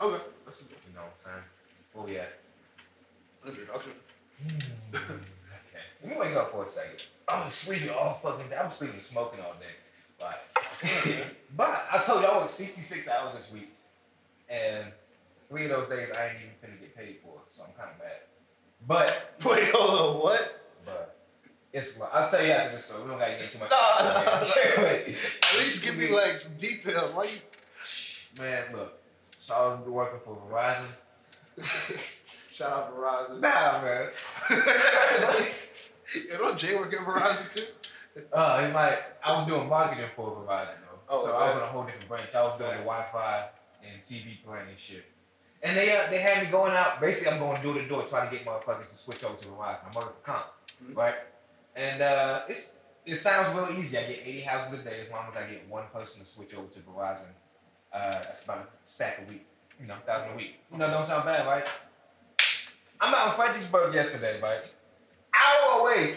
Okay, that's good. You know what I'm saying? Where we at? Introduction. Hmm. okay. Let me wake up for a second. I was sleeping all fucking day. I was sleeping smoking all day. Like, but I told you I worked 66 hours this week. And three of those days I ain't even finna get paid for. So I'm kind of mad. But, Wait, hold on, what? but, it's like, I'll tell you after this story. We don't gotta get too much. Nah, nah, nah. At least give me like some details. Why you? Man, look. So I was working for Verizon. Shout out Verizon. Nah, man. you know Jay work at Verizon too? Uh, it might. I was doing marketing for Verizon though, Oh, so I was okay. on a whole different branch. I was doing the Wi-Fi and TV plan and shit. And they uh, they had me going out. Basically, I'm going door to door trying to get motherfuckers to switch over to Verizon. I'm working for comp, Mhm. right? And uh, it's it sounds real easy. I get 80 houses a day as long as I get one person to switch over to Verizon. Uh, that's about a stack a week. You know, thousand a week. You know, don't sound bad, right? I'm out in Fredericksburg yesterday, right? Hour away.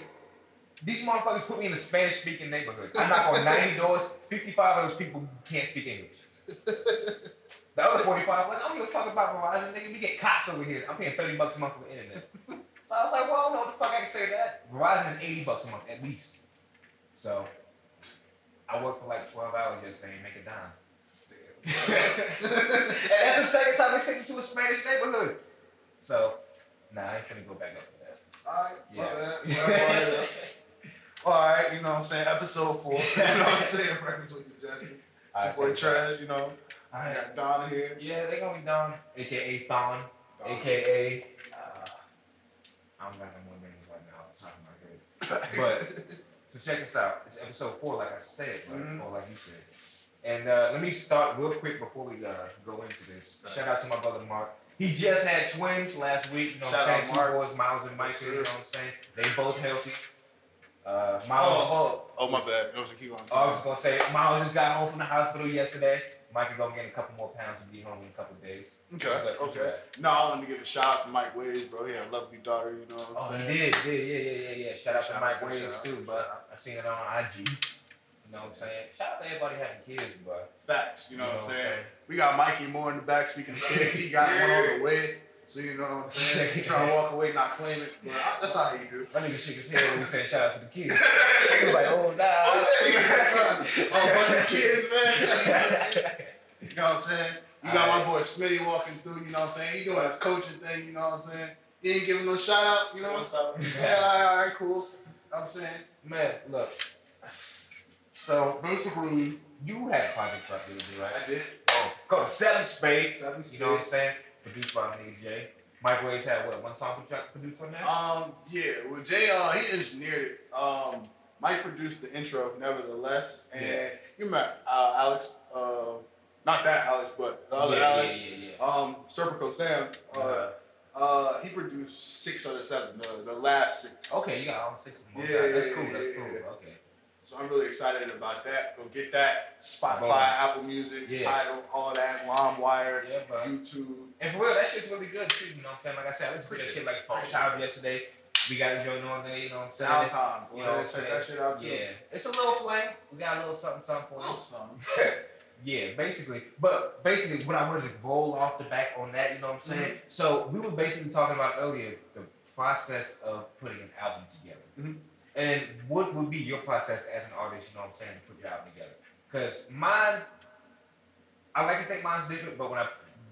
These motherfuckers put me in a Spanish speaking neighborhood. I knock on 90 doors, 55 of those people can't speak English. The other 45, like, I don't give a fuck about Verizon, nigga. We get Cox over here. I'm paying 30 bucks a month for the internet. So I was like, well, I don't know what the fuck I can say to that. Verizon is 80 bucks a month at least. So I worked for like 12 hours yesterday and make a dime. and that's the second time they sent me to a Spanish neighborhood. So, nah, I ain't finna go back up to that. Alright, Yeah. my bad. Whatever. Alright, you know what I'm saying? Episode four. You know what I'm saying? Breakfast with the Justice. Your Alright, boy check it. Trash, you know. I Alright. got Donna here. Yeah, they gonna be Don, aka Thon, Donna. aka. Uh, I don't got no more names right now off the top of my head. But so check this out. It's episode four, like I said, right? Mhm. or like you said. And uh, let me start real quick before we uh, go into this. Right. Shout out to my brother Mark. He just had twins last week. You know what Shout I'm out saying? Mark. Two boys, Miles and Mike. Yes, you know what I'm saying? They both healthy. Uh, oh, Miles. oh, oh, my bad. It was a keep on. I was just gonna say, Miles just got home from the hospital yesterday. Micah gonna get a couple more pounds and be home in a couple days. Okay, But- okay. No, I wanted to give a shout out to Mike Waves, bro. He had a lovely daughter, you know what Oh, I'm he saying? did, did, yeah, yeah, yeah, yeah. Shout out Shout to Mike out, Waves too, shout but I seen it on IG. You know what I'm saying? Shout out to everybody having kids, bro. Facts, you know, what I'm saying? We got Mikey Moore in the back speaking of kids. He got one on the way. So you know what I'm saying? He trying to walk away, not claim it. But I- that's how you do. My nigga shook his head when we said shout out to the kids. he was like, oh nah. Oh, yeah, oh, but the kids, man. You know what I'm saying? You got my boy Smitty walking through, you know what I'm saying? He doing his coaching thing, you know what I'm saying? He ain't giving no shout out, you know what I'm saying? Yeah, all right, all right, cool. You know what I'm saying? Man, look. So basically, you had a project about do, right? I did. Oh, called Seven Spades. Seven You know what I'm saying? Produced by nigga Jay. Mike Waves had what, one song produ- produced on that? Um, yeah, well, Jay, uh, he engineered it. Um, Mike produced the intro, nevertheless, and Yeah. you met uh, Alex, uh, not that Alex, but the other yeah, Alex, yeah, yeah, yeah. um, Serpico Sam, uh, Uh, uh, he produced six out of the seven, the, the last six. okay, you got all six of them. Yeah, Okay, that's cool. That's cool. Okay. So I'm really excited about that. Go get that. Spotify, Boom. Apple Music, Yeah. Tidal, all that, LimeWire, Yeah, but YouTube. and for real, that shit's really good too. You know what I'm saying? Like I said, I listened to that shit like four times yesterday. We got to join on there. You know what I'm saying? Downtime. You You know what I'm check saying? that shit out too. Yeah, it's a little flame. We got a little something, something for you. Yeah, basically. But basically, what I wanted to roll off the back on that, you know what I'm saying? Mm-hmm. So we were basically talking about earlier the process of putting an album together. Mhm. And what would be your process as an artist, you know what I'm saying, to put your album together? Because mine, I like to think mine's different, but when I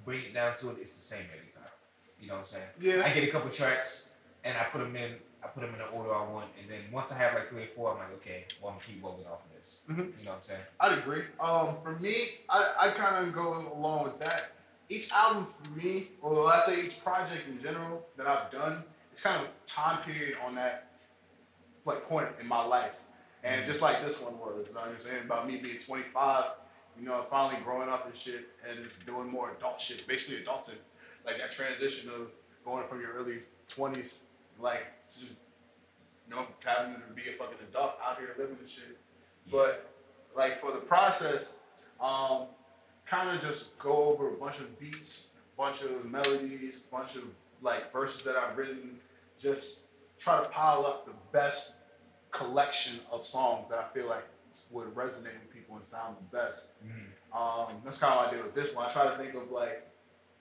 bring it down to it, it's the same every time. You know what I'm saying? Yeah. I get a couple tracks and I put them in. I put them in the order I want, and then once I have like three or four, I'm like, okay, well, I'm gonna keep rolling off of this. Mhm. You know what I'm saying? I'd agree. Um, for me, I, I kind of go along with that. Each album for me, or I'd say each project in general that I've done, it's kind of time period on that like point in my life. And just like this one was, you know what I'm saying? About me being 25, you know, finally growing up and shit and just doing more adult shit, basically adulting. Like that transition of going from your early 20s, like, to, you know, having to be a fucking adult out here living and shit. But like for the process, um, kind of just go over a bunch of beats, a bunch of melodies, a bunch of like verses that I've written. Just try to pile up the best collection of songs that I feel like would resonate with people and sound the best. Mhm. Um, that's kind of what I did with this one. I try to think of like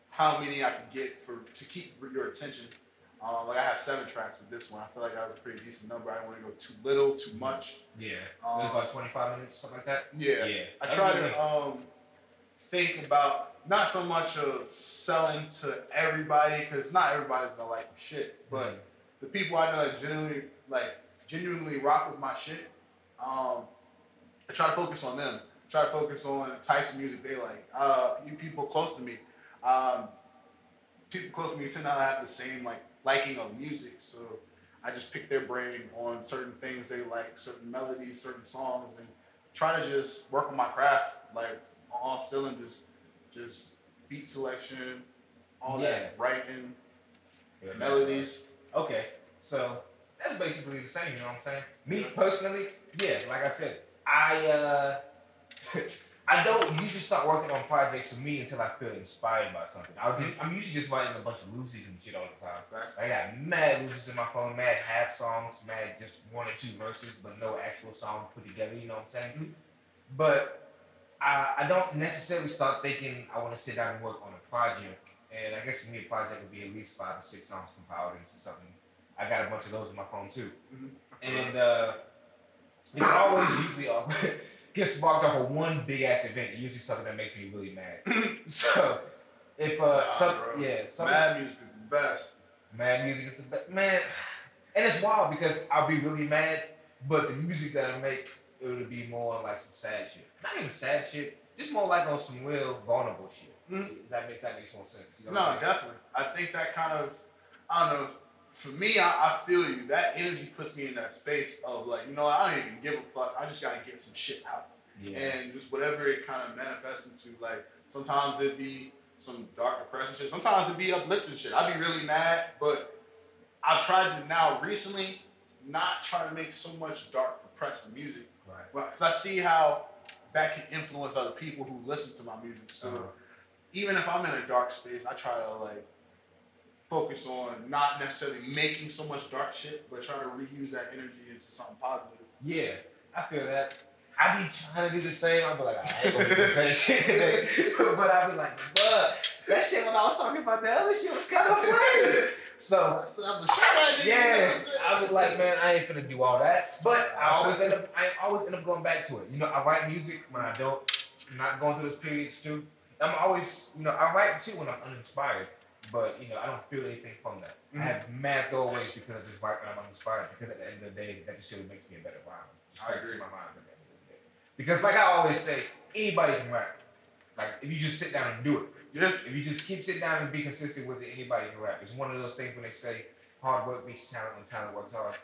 how many I can get for to keep your attention. Uh, like I have seven tracks with this one. I feel like that was a pretty decent number. I didn't want to go too little, too much. Yeah. it Um, was about 25 minutes, something like that. Yeah. Yeah. I try to um think about not so much of selling to everybody because not everybody's gonna like shit, but Mhm. The people I know that genuinely like genuinely rock with my shit, um, I try to focus on them. Try to focus on types of music they like. Uh, you people close to me, um, people close to me tend not to have the same like liking of music, so I just pick their brain on certain things they like, certain melodies, certain songs, and try to just work on my craft like on all cylinders, just beat selection, all Yeah. that writing, Yeah, melodies. Okay, so that's basically the same. You know what I'm saying? Me personally, yeah. Like I said, I uh, I don't usually start working on projects for me until I feel inspired by something. I'll just, I'm usually just writing a bunch of loosies and shit all the time. I got mad loosies in my phone, mad half songs, mad just one or two verses, but no actual song put together. You know what I'm saying? Mhm. But I, I don't necessarily start thinking I want to sit down and work on a project. And I guess for me, a project would be at least five or six songs compiled into something. I got a bunch of those in my phone too. And uh, it's always usually off, gets sparked off of one big ass event. Usually something that makes me really mad. so if uh, Nah, some, bro. yeah, something, Mad music is the best. Mad music is the best. Man, and it's wild because I'll be really mad, but the music that I make, it would be more like some sad shit. Not even sad shit, just more like on some real vulnerable shit. Mhm. Does that make that makes more sense? You know No, I mean? definitely. I think that kind of, I don't know. For me, I, I feel you. That energy puts me in that space of like, you know, I don't even give a fuck. I just gotta get some shit out, Yeah. and just whatever it kind of manifests into. Like sometimes it'd be some dark depressing shit. Sometimes it'd be uplifting shit. I'd be really mad, but I've tried to now recently not try to make so much dark depressing music. right. Because I see how that can influence other people who listen to my music. So Uh-huh. Even if I'm in a dark space, I try to like focus on not necessarily making so much dark shit, but try to reuse that energy into something positive. Yeah, I feel that. I be trying to do the same. I be like, I ain't gonna do the same shit but I be like, bruh, that shit when I was talking about the other shit was kind of funny. So yeah, I was like, man, I ain't finna do all that. But I always end up, I always end up going back to it. You know, I write music when I don't, not going through those periods too. I'm always, you know, I write too when I'm uninspired. But you know, I don't feel anything from that. I mm-hmm. have mad throwaways because I just write when I'm uninspired. Because at the end of the day, that just really makes me a better rhymer. Just I agree. my mind at the end of the day. Because like I always say, anybody can rap. Like if you just sit down and do it. Yeah, If you just keep sitting down and be consistent with it, anybody can rap. It's one of those things when they say hard work beats talent and talent works hard.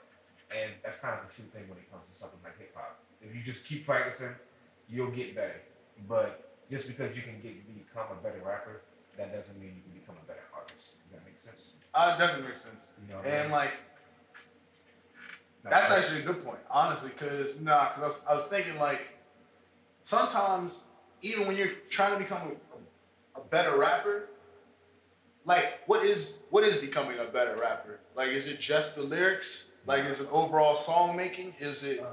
And that's kind of a true thing when it comes to something like hip hop. If you just keep practicing, you'll get better. But just because you can get become a better rapper, that doesn't mean you can become a better artist. Does that make sense? uh, definitely makes sense. You know what I And mean? like Like, that's actually a good point, honestly, because nah, because I was, I was thinking like sometimes even when you're trying to become a, a better rapper, like what is what is becoming a better rapper? Like is it just the lyrics? Like is it overall song making? Is it uh,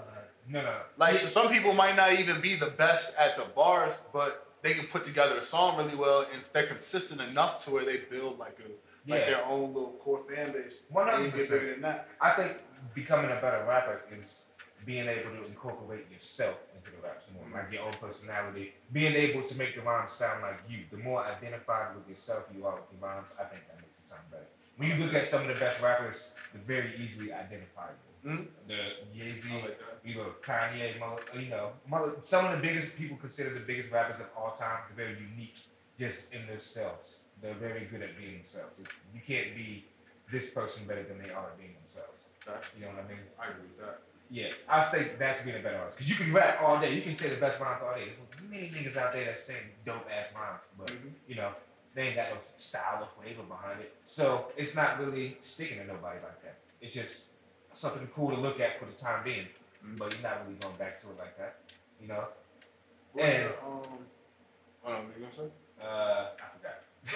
no, no. like so some people might not even be the best at the bars, but they can put together a song really well and they're consistent enough to where they build like a like Yeah. their own little core fan base. One hundred percent. bigger than that. I think becoming a better rapper is being able to incorporate yourself into the raps more, like your own personality, being able to make the rhymes sound like you. The more identified with yourself you are with your rhymes, I think that makes it sound better. When you look at some of the best rappers, they're very easily identifiable. Mhm. The Jay Z, like you know, Kanye, Mother, you know, Mother, some of the biggest people consider the biggest rappers of all time. They're very unique, just in themselves. They're very good at being themselves. You can't be this person better than they are at being themselves. You know what I mean? I agree with that. Yeah, I say that's being a better artist. Cause you can rap all day. You can say the best rhymes all day. There's many niggas out there that sing dope ass rhymes, but Mhm. you know they ain't got no style or flavor behind it. So it's not really sticking to nobody like that. It's just something cool to look at for the time being, Mhm. but you're not really going back to it like that. You know? What's And- your, um, I don't know, you gonna say? Uh, I forgot.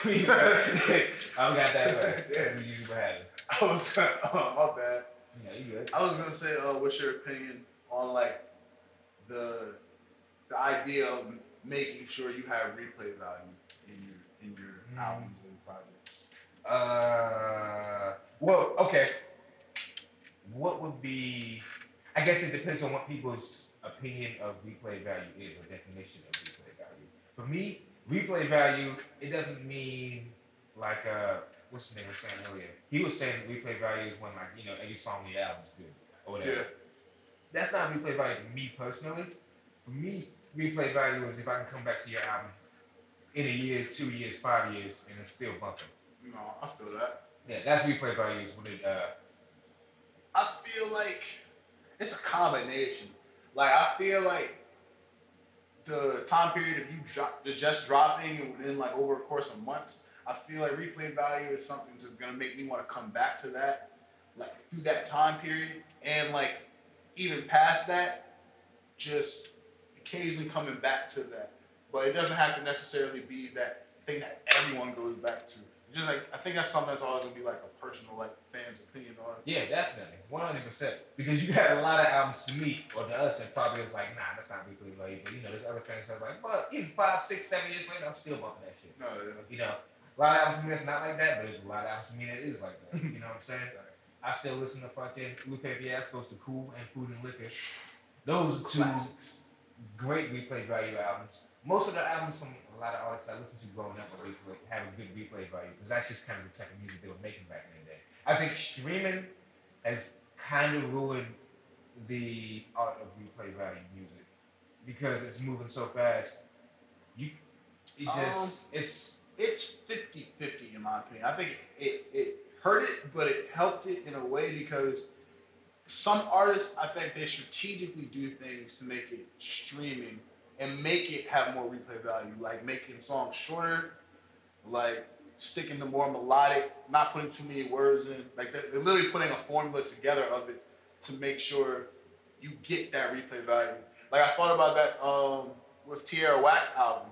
I forgot that last. Yeah. We usually had. I was, oh, my bad. Yeah, you good. I was gonna say, uh, what's your opinion on like the the idea of making sure you have replay value in your in your Mm. albums and projects? Uh, well, okay. What would be? I guess it depends on what people's opinion of replay value is or definition of replay value. For me, replay value it doesn't mean like uh what's the name was saying earlier. He was saying replay value is when like you know every song on the album's good or whatever. Yeah. That's not replay value to me personally. For me, replay value is if I can come back to your album in a year, two years, five years, and it's still bumping. No, I feel that. Yeah, that's replay value is when it uh I feel like it's a combination. Like I feel like the time period of you drop, just dropping within like over a course of months, I feel like replay value is something that's gonna make me want to come back to that, like through that time period, and like even past that, just occasionally coming back to that. But it doesn't have to necessarily be that thing that everyone goes back to. Just like I think that's something that's always gonna be like a personal like fan's opinion on. it. Yeah, definitely, one hundred percent. Because you got a lot of albums to me or to us that probably was like, nah, that's not replay value. But you know, there's other things that's like, but even five, six, seven years later, I'm still bumping that shit. No, yeah. You know, a lot of albums for me that's not like that, but there's a lot of albums for me that is like that. You know what I'm saying? I still listen to fucking Lupe Fiasco's The Cool and Food and Liquor. Those are two Classics. great replay value albums. Most of the albums from a lot of artists I listened to growing up replay, have a good replay value because that's just kind of the type of music they were making back in the day. I think streaming has kind of ruined the art of replay value music because it's moving so fast. You, it um, just it's it's 50-50 in my opinion. I think it, it hurt it, but it helped it in a way because some artists, I think they strategically do things to make it streaming and make it have more replay value, like making songs shorter, like sticking to more melodic, not putting too many words in. Like they're, they're literally putting a formula together of it to make sure you get that replay value. Like I thought about that um, with Tierra Whack's album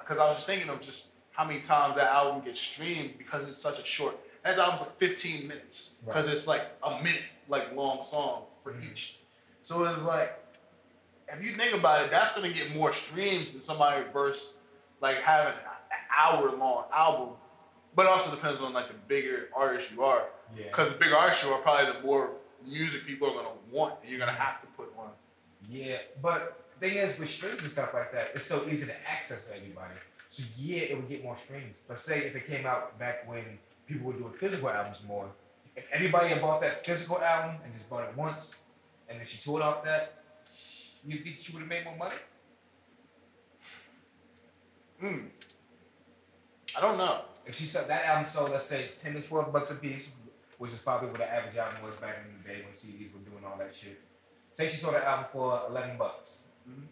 because I was just thinking of just how many times that album gets streamed because it's such a short. That album's like 15 minutes because it's like a minute like long song for Mhm. each. So it's like if you think about it, that's gonna get more streams than somebody verse like having an hour long album. But it also depends on like the bigger artist you are. yeah. Because the bigger artist you are, probably the more music people are gonna want and you're gonna have to put on. Yeah, but the thing is with streams and stuff like that, it's so easy to access for everybody. So yeah, it would get more streams. But say if it came out back when people were doing physical albums more, if everybody had bought that physical album and just bought it once, and then she toured off that, you think she would have made more money? Mm. I don't know. If she sold that album sold, let's say ten to twelve bucks a piece, which is probably what the average album was back in the day when CDs were doing all that shit. Say she sold that album for eleven bucks. Mhm.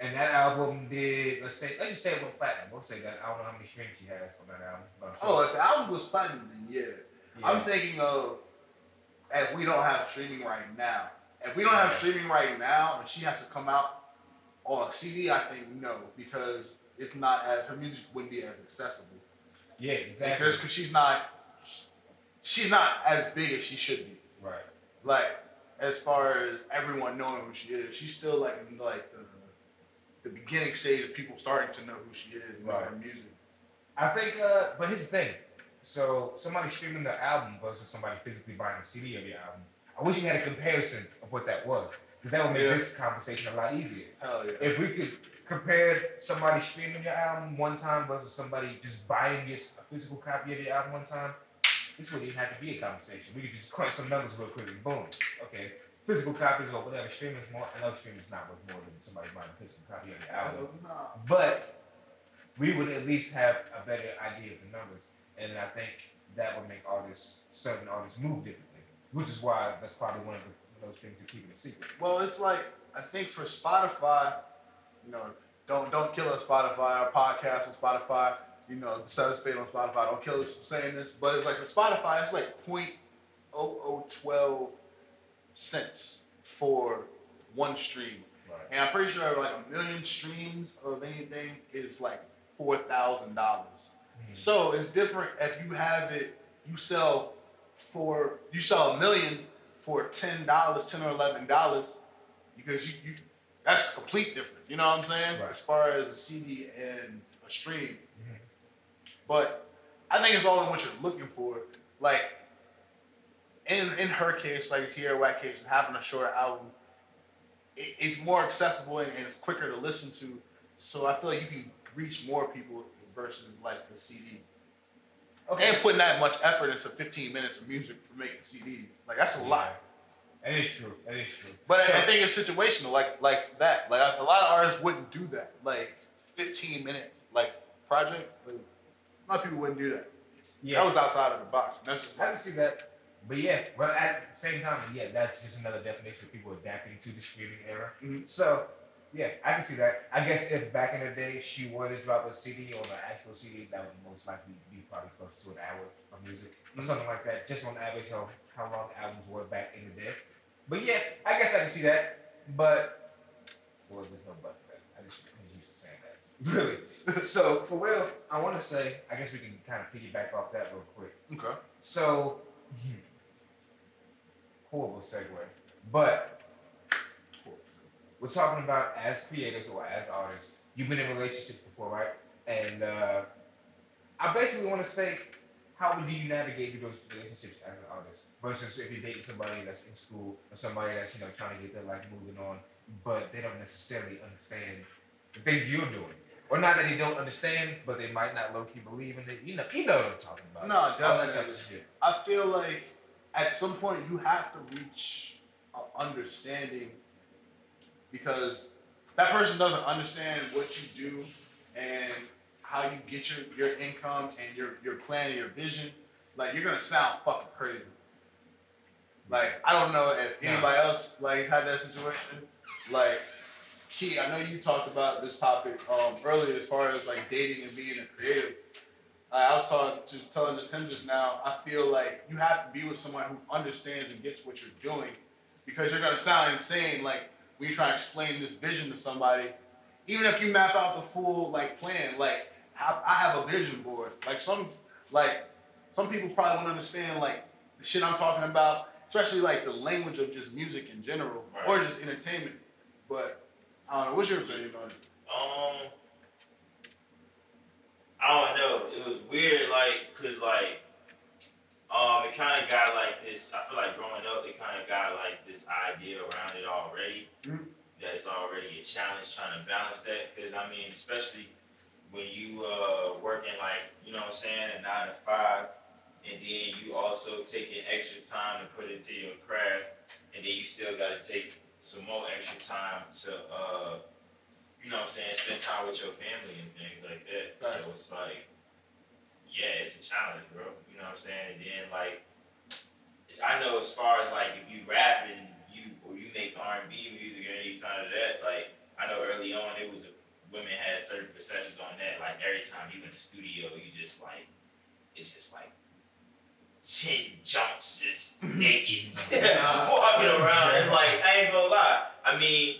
And that album did, let's say, let's just say it went platinum. We'll say that. I don't know how many streams she has on that album. Oh, if the album was platinum, then yeah. yeah. I'm thinking of if we don't have streaming right now. If we don't have streaming right now and she has to come out on a CD, I think no, because it's not as her music wouldn't be as accessible. yeah, exactly. Because cause she's not she's not as big as she should be. right. Like as far as everyone knowing who she is, she's still like in like the the beginning stage of people starting to know who she is and know her music. I think, uh, but here's the thing. So somebody streaming the album versus somebody physically buying a CD of your album. I wish you had a comparison of what that was, because that would make Yeah. this conversation a lot easier. Hell yeah. If we could compare somebody streaming your album one time versus somebody just buying your s- a physical copy of your album one time, this wouldn't even have to be a conversation. We could just crunch some numbers real quick and boom. Okay, physical copies or whatever, streaming is more. I know streaming is not worth more than somebody buying a physical copy of your album, but we would at least have a better idea of the numbers, and I think that would make artists, certain artists, move differently. Which is why that's probably one of the, those things to keep it a secret. Well, it's like I think for Spotify, you know, don't don't kill us Spotify. Our podcast on Spotify, you know, the Set of Spade on Spotify. Don't kill us for saying this, but it's like for Spotify, it's like point oh oh twelve cents for one stream, Right. and I'm pretty sure like a million streams of anything is like four thousand dollars. Mhm. So it's different if you have it, you sell for you sell a million for ten dollars, ten or eleven dollars, because you, you that's complete difference. You know what I'm saying? Right. As far as a CD and a stream. Mhm. But I think it's all in what you're looking for. Like in in her case, like Tierra Whack case, and having a shorter album, it, it's more accessible and, and it's quicker to listen to. So I feel like you can reach more people versus like the CD. Okay. And putting that much effort into 15 minutes of music for making CDs, like that's a lot. That is true. That is true. But So- I think it's situational, like like that. Like a lot of artists wouldn't do that. Like 15 minute like project. Like, a lot of people wouldn't do that. Yeah. That was outside of the box. That's just I like can see that. But yeah, but at the same time, yeah, that's just another definition of people adapting to the streaming era. Mhm. So, yeah, I can see that. I guess if back in the day she were to drop a CD or an actual CD, that would most likely be probably close to an hour of music or something like that, just on average how, how long the albums were back in the day. But yeah, I guess I can see that. But, well, there's no but that. I just was used to saying that. Really. so, for real, I want to say, I guess we can kind of piggyback off that real quick. okay. So, horrible segue. But we're talking about as creators or as artists. You've been in relationships before, right? And uh, I basically want to say, how do you navigate through those relationships as an artist versus if you're dating somebody that's in school or somebody that's you know trying to get their life moving on, but they don't necessarily understand the things you're doing. Or not that they don't understand, but they might not low key believe in it. You know, you know what I'm talking about. No, All that type definitely. I feel like at some point you have to reach an understanding because that person doesn't understand what you do and how you get your, your income and your, your plan and your vision. Like you're gonna sound fucking crazy. Like I don't know if Yeah. anybody else like had that situation. Like Key, I know you talked about this topic um, earlier as far as like dating and being a creative. I was talking to telling him just now. I feel like you have to be with someone who understands and gets what you're doing, because you're gonna sound insane. Like when you try to explain this vision to somebody, even if you map out the full like plan. Like I I have a vision board. Like some like some people probably won't understand like the shit I'm talking about, especially like the language of just music in general or just entertainment. But I don't know. What's your opinion on it? Um, I don't know. It was weird, like, cause like, um, it kind of got like this. I feel like growing up, it kind of got like this idea around it already. Mhm. That it's already a challenge trying to balance that. Cause I mean, especially when you uh working like, you know what I'm saying, a nine to five, and then you also taking extra time to put into your craft, and then you still got to take some more extra time to uh you know what I'm saying, spend time with your family and things like that. Right. So it's like, yeah, it's a challenge, bro. You know what I'm saying? And then like, it's I know as far as like if you rap and you or you make R and B music or any kind of that, like I know early on it was a, women had certain perceptions on that. Like every time you in the studio, you just like, it's just like. Ten jumps just naked walking around and like I ain't gonna lie. I mean,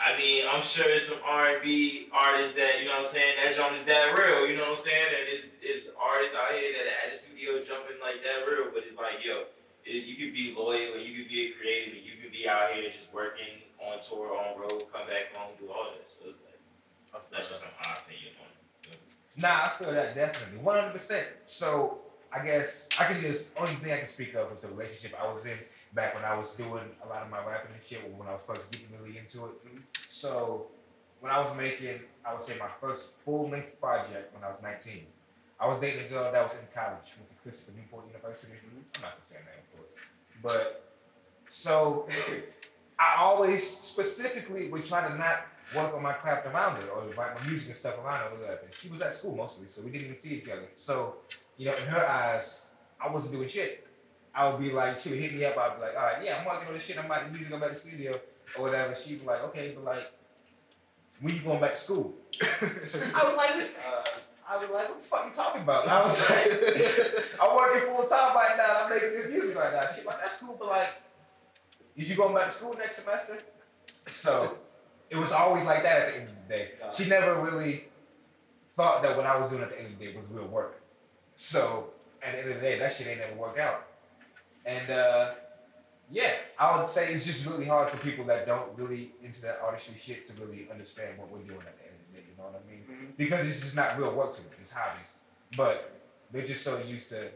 I mean, I'm sure it's some R and B artists that you know what I'm saying that joint is that real. You know what I'm saying? And it's it's artists out here that at the studio jumping like that real. But it's like yo, it, you could be loyal and you could be a creative and you could be out here just working on tour, on road, come back home, do all that. So that's just my opinion on it. Nah, I feel that definitely, one hundred percent. So I guess I can just only thing I can speak of was the relationship I was in back when I was doing a lot of my rapping and shit. When I was first getting really into it. So when I was making, I would say my first full length project when I was nineteen. I was dating a girl that was in college with the Christopher Newport University. Mm-hmm. I'm not gonna say her name, of course, but so I always specifically would try to not work on my craft around her or write my music and stuff around her. or whatever. She was at school mostly, so we didn't even see each other. So, you know, in her eyes, I wasn't doing shit. I would be like, she would hit me up. I'd be like, all right, yeah, I'm working on this shit. I'm the music. I'm at the studio or whatever. She'd be like, okay, but like, when you going back to school? I was like, uh, I was like, what the fuck you talking about? I was like, I'm working full time right now. I'm making this music right now. She's like, that's cool, but like, is you going back to school next semester? So it was always like that at the end of the day. She never really thought that what I was doing at the end of the day was real work. So at the end of the day, that shit ain't never work out. And uh, yeah, I would say it's just really hard for people that don't really into that artistry shit to really understand what we're doing at the end of the day. You know what I mean? Mhm. Because it's just not real work to them. It's hobbies. but they're just so used to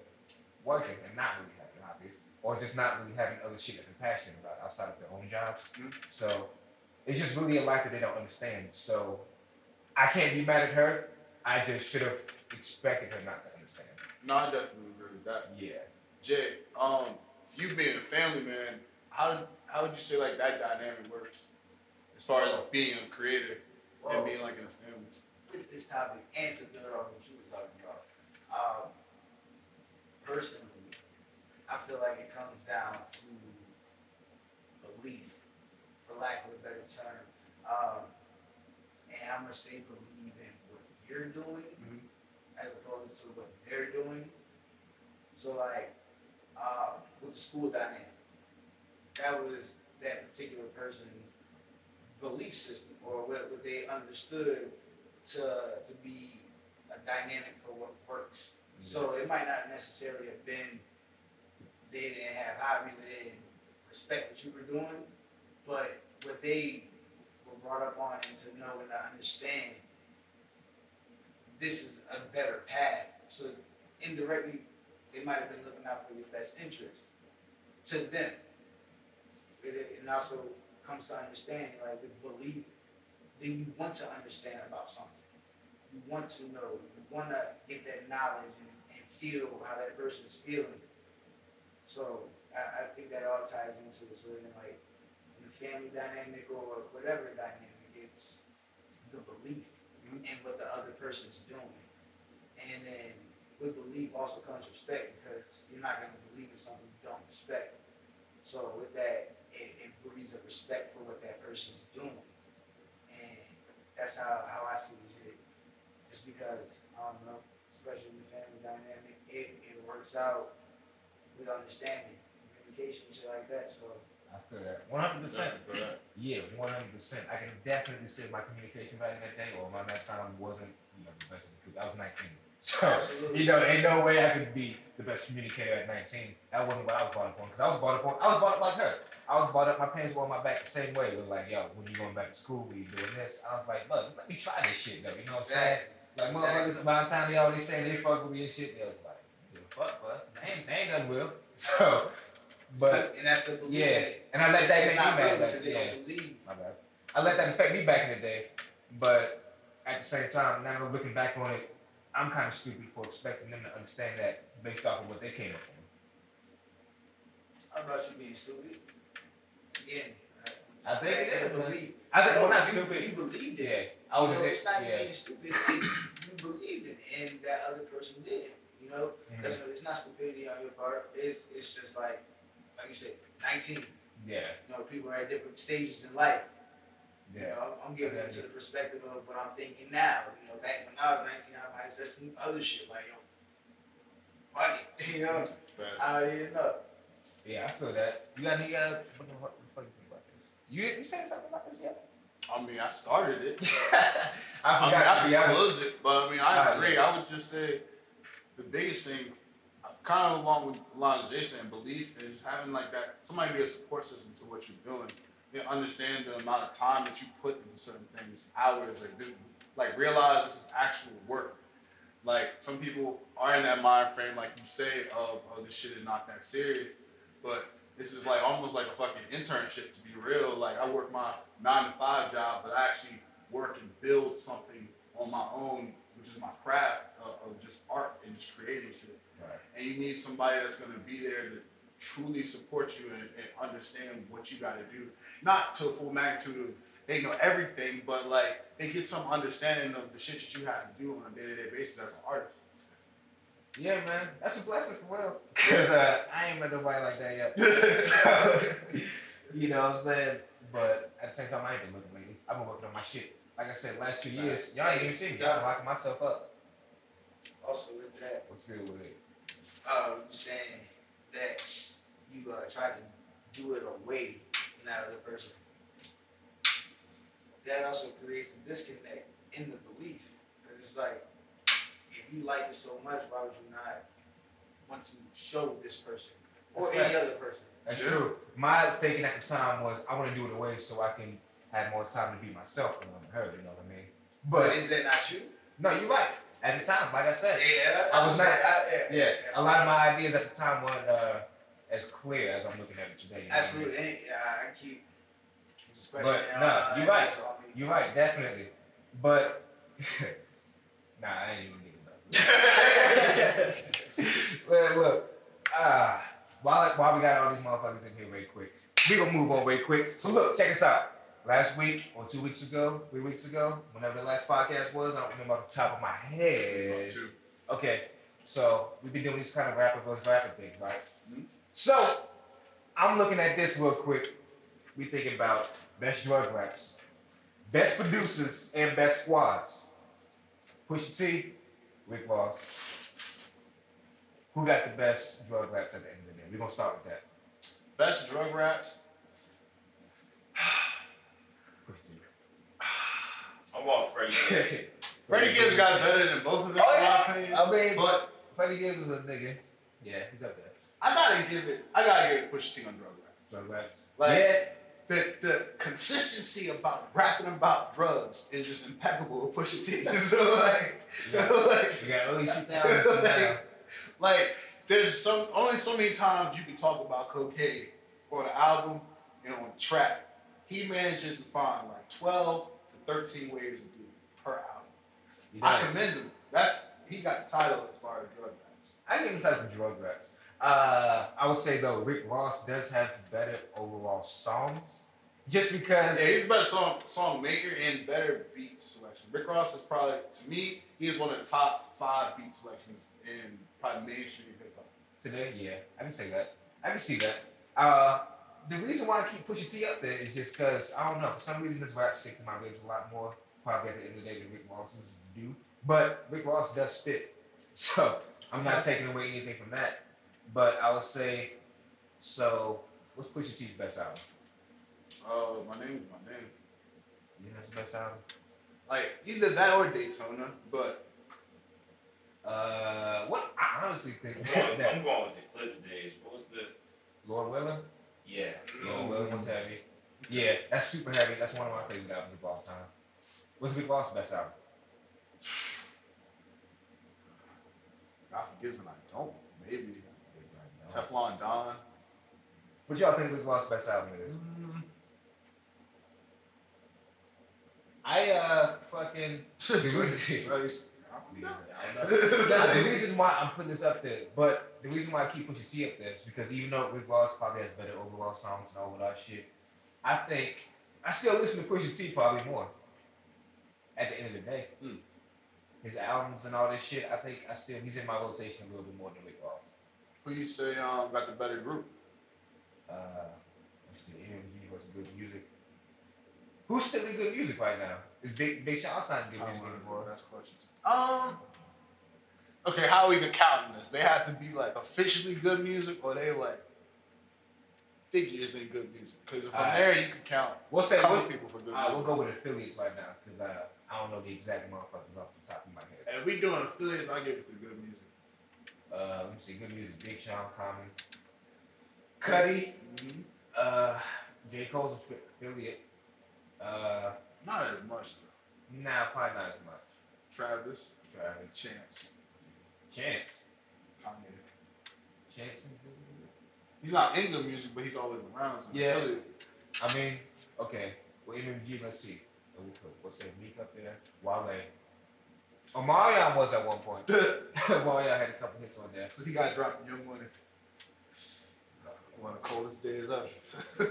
working and not really having hobbies, or just not really having other shit that they're passionate about outside of their own jobs. Mhm. So it's just really a life that they don't understand. So I can't be mad at her. I just should have expected her not to understand. No, I definitely agree with that. Yeah. Jay, um, you being a family man, how how would you say like that dynamic works as far as being a creator Well, and being like in a family? with this topic and to build on what you were talking about, um, personally, I feel like it comes down to belief, for lack of a better term, um, and how much they believe in what you're doing Mhm. as opposed to what they're doing. So like, um, with the school dynamic, that was that particular person's belief system or what, what they understood to to be a dynamic for what works. So it might not necessarily have been they didn't have hobbies, they didn't respect what you were doing, but what they were brought up on and to know and to understand this is a better path. So indirectly they might have been looking out for your best interest to them. It, it also comes to understanding, like with belief, then you want to understand about something. You want to know, you want to get that knowledge and, and feel how that person is feeling. So I, I think that all ties into it. So then, like, family dynamic or whatever dynamic, it's the belief Mhm. in what the other person's doing. And then with belief also comes respect because you're not going to believe in something you don't respect. So with that, it, it breeds a respect for what that person's doing. And that's how, how I see shit. Just because, I don't know, especially in the family dynamic, it, it works out with understanding, communication, and shit like that. So I feel that. One hundred percent. Yeah, one hundred percent. I can definitely say my communication back in that day or my that time wasn't, you know, the best as could. I was nineteen. So absolutely. you know, ain't no way I could be the best communicator at 19. That wasn't what I was brought up on. Because I was brought up on, I was brought up like her. I was brought up, my parents were on my back the same way. They were like, yo, when you going back to school, you doing this? I was like, look, let me try this shit though. You know what I'm saying? Like, motherfuckers, by the time they already say they fuck with me and shit, they was like, give a fuck, but ain't, they ain't nothing real. So, but, and that's the belief. yeah. and I let It's- that make me. Like, because they yeah. don't believe. My bad. I let that affect me back in the day, but at the same time, now looking back on it, I'm kind of stupid for expecting them to understand that based off of what they came up. How about you being stupid? Again, I think back it is, belief. I think well, not you, stupid. You believed it. Yeah, I was you know, just it's not yeah. being stupid. It's you believed it, and that other person did. You know, Mhm. That's, it's not stupidity on your part. It's it's just like, like you said, nineteen. Yeah, You know, people are at different stages in life. You yeah, know, I'm, I'm giving it to the perspective of what I'm thinking now. You know, back when I was 19, I might have said some other shit like, yo, fuck it. You know, Facts. I didn't know. yeah. I feel that. You got any uh? What the fuck, what you think about this? You you saying something about this yet? I mean, I started it. I I mean, forgot I to be honest. it, but I mean, I agree. yeah. I would just say the biggest thing, kind of along with of Jason, and belief is having like that somebody be a support system to what you're doing. You know, understand the amount of time that you put into certain things, hours, like do, like realize this is actual work. Like some people are in that mind frame, like you say, of oh this shit is not that serious, but this is like almost like a fucking internship to be real. Like I work my nine to five job, but I actually work and build something on my own, which is my craft of, of just art and just creating shit. Right. And you need somebody that's gonna be there to truly support you and, and understand what you gotta do. Not to a full magnitude of they know everything, but like they get some understanding of the shit that you have to do on a day-to-day basis as an artist. Yeah, man, that's a blessing for real. Cause uh, I ain't met nobody like that yet. so, you know what I'm saying? But at the same time, I ain't been looking lately. I've been working on my shit. Like I said, last two years, y'all ain't even seen me. I've been locking myself up. Also with that, What's good with it? Uh, you saying that you uh, tried to do it away from that other person. That also creates a disconnect in the belief, because it's like, if you like it so much, why would you not want to show this person or That's any other person? That's Yeah. true. My thinking at the time was I want to do it away so I can have more time to be myself and her. You know what I mean? But But is that not you? no, you're right. At the time, like I said, Yeah, I was that's what I'm not- yeah, a lot of my ideas at the time weren't uh, as clear as I'm looking at it today. you know what I mean? Absolutely. Uh, I keep. But, no, uh, you're right. so, I mean- You're right, definitely. But nah, I ain't even thinking about it. Look, ah, while while we got all these motherfuckers in here, very quick, we gonna move on very quick. So look, check this out. Last week or two weeks ago, three weeks ago, whenever the last podcast was, I don't remember off the top of my head. Okay, so we've been doing these kind of rapper versus rapper things, right? Mhm. So I'm looking at this real quick. We thinking about best drug raps, best producers, and best squads. Pusha T, Rick Ross. Who got the best drug raps at the end of the day? We're gonna start with that. Best drug raps. Pusha T. I'm all Freddie. Gibbs. Freddie Gibbs got better than both of them, Oh, in yeah. my opinion. I mean, But Freddie Gibbs is a nigga. Yeah, he's up there. I gotta give it. I gotta give it Pusha T on drug rap. Drug raps. Like- yeah, The the consistency about rapping about drugs is just impeccable with Pusha T. so like, Yeah. like, we got early 2000s now. like there's some only so many times you can talk about cocaine on an album and on the track. He manages to find like 12 to 13 ways to do it per album. He I commend him. That's he got the title as far as drug raps. I give him type of drug raps. Uh, I would say though, Rick Ross does have better overall songs, just because. Yeah, he's a better song song maker and better beat selection. Rick Ross is probably to me, he is one of the top five beat selections in probably mainstream hip hop. Today, yeah, I can say that. I can see that. Uh, the reason why I keep Pusha T up there is just because I don't know. For some reason, this rap stick to my ribs a lot more. Probably at the end of the day than Rick Ross's do. But Rick Ross does spit, so I'm not taking away anything from that. But I would say, so what's Pusha T's best album? Oh, my name is my name. Yeah, that's the best album. Like either that or Daytona, but Uh, what I honestly think I'm going, that I'm going with the Clipse days. What was the? Lord Willin', Yeah. Lord Willin' was heavy. Yeah, that's super heavy. That's one of my favorite albums of all time. What's Rick Ross' best album? God forgives and I don't. Maybe Teflon Don. What y'all think Rick Ross' best album is? I uh fucking Right. Nah, the reason why I'm putting this up there, but the reason why I keep Pusha T up there is because even though Rick Ross probably has better overall songs and all of that shit, I think I still listen to Pusha T probably more. At the end of the day, Hmm. his albums and all this shit, I think I still he's in my rotation a little bit more than Rick Ross. Who you say um got the better group? Uh, let's see, MG was good music. Who's still in good music right now? Is Big Big Sean's not in good music don't know. anymore? That's questions. Um. Okay, how are we even counting this? They have to be like officially good music, or they like figures in good music. Because from Alright. there you can count We'll say couple we'll, people for good uh, we'll go with affiliates right now because uh, I don't know the exact motherfuckers off the top of my head. If we doing affiliates, I give it to good music. Uh, let me see, good music, Big Sean, Common, Cudi, Mm-hmm. uh, J Cole's affi- affiliate. Uh, Not as much though. nah, probably not as much. Travis, Travis, Chance, Chance, Kanye. Chance. He's not in good music, but he's always around. So Yeah. affiliate. I mean, okay. Well, MMG, let's see. We'll put, what's that? Meek up there. Wale. Omarion was at one point. Omarion had a couple hits on there. he got dropped from Young Money. One of the coldest days ever.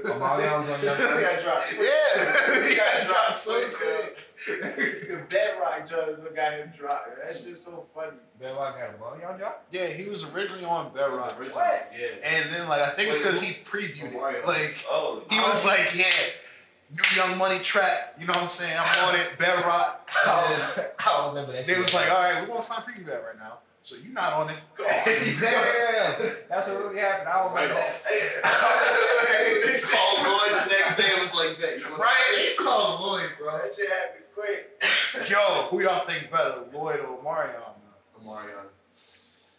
Omarion was on He Young got dropped. Yeah, he got dropped so quick. quick. The bedrock drugs what got him dropped. That shit's so funny. Bedrock got Omarion drop? Yeah, he was originally on Bedrock. What? Yeah. And then like I think it's because he previewed Mario. it. Like Oh. he was oh. like, yeah, new Young Money track. You know what I'm saying? I'm on it. Bedrock. And then I don't remember that they shit. was like, all right, we're gonna try to preview that right now. So you're not on it. Go on. Damn, that's what really happened. I don't Right remember off. that. He called Lloyd the next day. It was like that. Right? He called Lloyd, bro. That shit happened quick. Yo, who y'all think better, Lloyd or Marion? Omarion.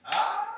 Ah.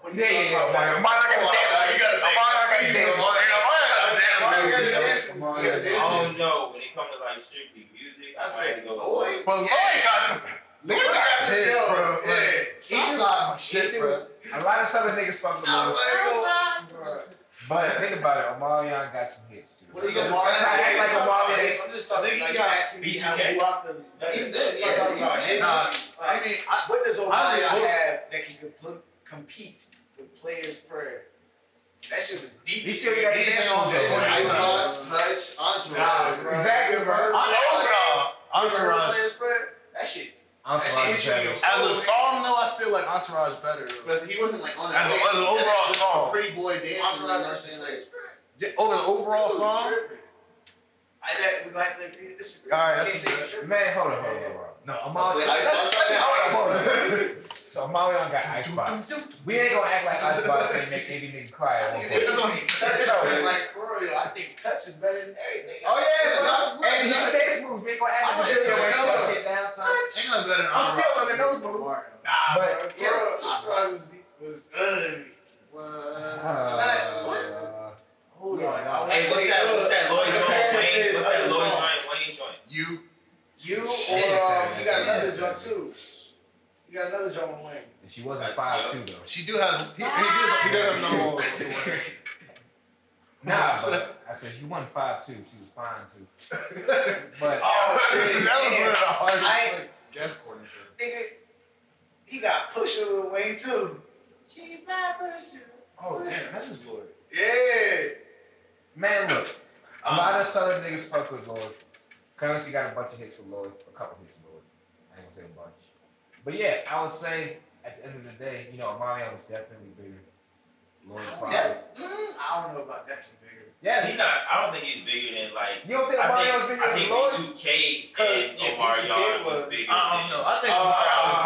What Yeah, yeah, yeah. talking about? Omarion got the dance. You gotta make- Omarion got the dance. Omarion got the dance. Omarion Yeah, got the yeah. I don't know. When it comes to like strictly music, I I might said go. Lloyd. But Lloyd got the Nigga got hit, Yo, bro. yeah. Like, Southside my shit, bro. A lot of Southern niggas fuck with Lil. But think about it, Omarion got some hits too. What do you So, got? I like Omarion. Oh, I'm just talking. think like, got asking me how BTK. who I feel is Even then, I'm talking yeah, about yeah. his. Nah, I mean, I, what does I Omarion think- have that can compl- compete with Players Prayer? That shit was deep. He still got Anything dance on moves. there. Icebox, touch, entourage. Nah. Exactly, You ever heard- bro. Entourage, You ever Entourage. That shit. Entourage is better. As a song, though, I feel like Entourage is better. Though. But he wasn't like on As a- as an overall song. Pretty boy dancing. Entourage. You I'm saying? Like, Yeah, over the overall Dude, song. tripping. I bet we gonna have to agree to disagree. All right, that's can't good. Man, hold on, hold on, hold on. No, Omarion. Wait, let's- Icebox let's- right now? hold on, hold on. So Omarion got Icebox. We ain't gonna act like Icebox ain't make any nigga cry. I at one think point. it's on it's touch, So- Like for real, I think touch is better than everything. Oh yeah, Yeah, bro. And he dance moves. We ain't gonna act like the video ain't shut shit down, son. Ain't nothing better than I'm still Entourage. learning those moves. Nah, But- bro. For real, Entourage was was good. Uh, Hold on, y'all. Hey, what's that? What's that Lloyd joint? Compare it to Wayne? his What's that other Lloyd song. joint? Wayne joint? You. You Shit, or um, son. you got another Yeah. joint too. You got another joint on Wayne. she wasn't five two though. She do have. He, he, does, he does have no. Nah, but I said she wasn't five two. She was fine too. But Oh shit. that was one of the hardest. I- like, guest coordinator. Nigga, he got Pusha with Wayne too. She's my Pusha. Oh damn, that is Lord. Yeah. man, look, a uh, lot of Southern niggas fuck with Lloyd. Currency got a bunch of hits with Lloyd, a couple hits with Lloyd. I ain't gonna say a bunch. But yeah, I would say at the end of the day, you know, Omarion was definitely bigger. Lloyd's probably. That, mm, I don't know about that too bigger. Yes. He's not. I don't think he's bigger than like. You don't think I Omarion was think, bigger I think Lloyd? B2K and yeah, Omarion was was- bigger. I don't know. I think Uh, Omarion was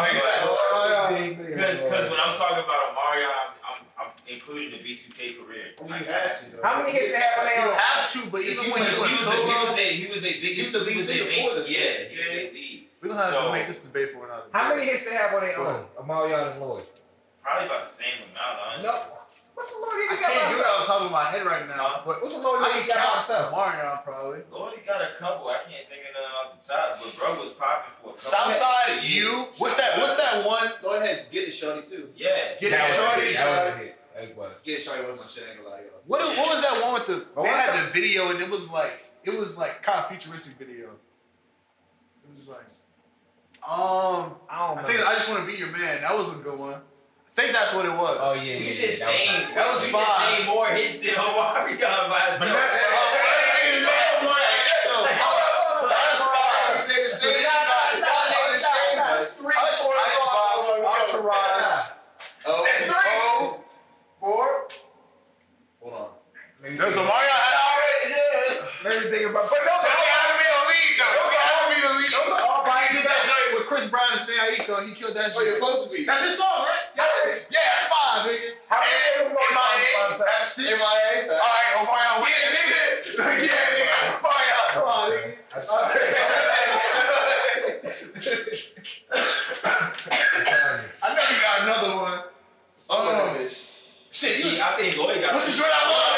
bigger. that's- Because because when I'm talking about Omarion, I'm, I'm, I'm including the B2K career. Well, Like, you have to, though. How many hits they have on You their don't have to, but He even was, when he was, went he was, solo, their, he was their biggest. The lead he was their singer for them. Yeah, Yeah. Their lead. we don't have to make this debate for another. How many hits they have on their own? Omarion and Lloyd. Probably about the same amount, honestly. No. What's the Lloyd I he got can't by do it off the top of my head right now, but What's the Lloyd I he can got by count himself? Omarion probably. Lloyd got a couple. I can't think of none off the top, but bro was popping for a couple. Southside, years. you. What's that? What's that one? go ahead, get it, Shorty, too. Yeah. Get That it, shorty. hit. That was a hit. It was. Get it, Shorty was my shit, ain't gonna lie, y'all. What, what was that one with the? But They what's had the video and it was like it was like kind of futuristic video. It was like, um, I don't I know. think I just want to be your man. That was a good one. I think that's what it was. Oh yeah, We yeah, just yeah. That was named. That was five. just named more hits than Omarion by himself. that- Oh, And three. oh, Four. hold on. Maybe- There's a Mario. Let me think about. But those Chris Brown and Jhené Aiko? He killed that shit. Oh, you're supposed to be. That's his song, right? Yes. Yeah, that's five, nigga. How many And of MIA, songs? that's six. MIA. All right, Omarion. Yeah, nigga. yeah, nigga. Fire out, twelve, nigga. I know you got another one. Somewhere Oh. in this. Shit, See, you. I think Lloyd got. What's the shit I love?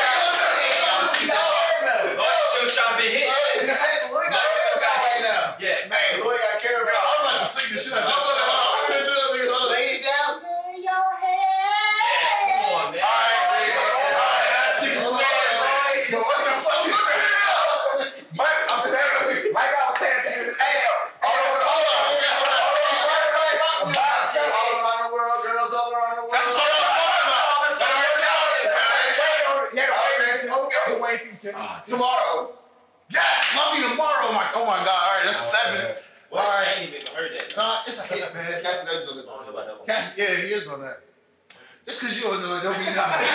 About to sing this shit out of that Lay it down. Yeah. Come on, man. Alright, six squares. But what the fuck is that? Mike, I'm saying, like I was saying at the end of the Hey, all around all around the world, girls all around the world. That's what I'm talking about. That's what I'm talking about. Yeah, Okay, okay. the way feature. Tomorrow. Yes, love me tomorrow. My, oh my god. All right, that's seven. What? Alright. I ain't even heard that. Nah, it's a hit, man. Casey Veggies on I don't the about that one. Cash, yeah, he is on that. Just because you don't know it, don't mean nothing.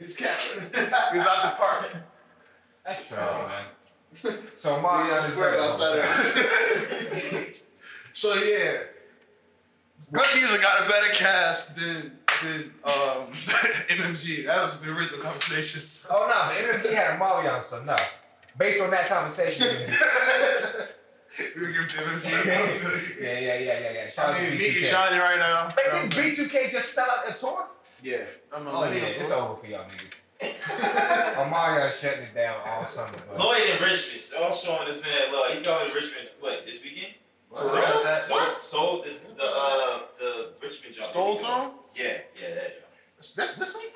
It's Cameron. He's out the park. That's true, man. So Mario Yeah, is square better. outside of So yeah, Good Music got a better cast than than um, MMG. That was the original conversation. So. Oh no, the interview had a Mario, so no. Based on that conversation. we give it to MMG. yeah, yeah, yeah, yeah, yeah. Shout out I to mean, Meek is B2K. shining right now. Wait, did B2K just sell out a tour? Yeah. I'm a Oh yeah, millennial it's over for y'all niggas. Omarion shutting it down all summer. Lloyd and Richmond. I'm showing this man love. He told me Richmond what this weekend? For So- real? that- Sold, sold this, the uh the Richmond jump. Stole song? Yeah, yeah, that jump. That's that's this week.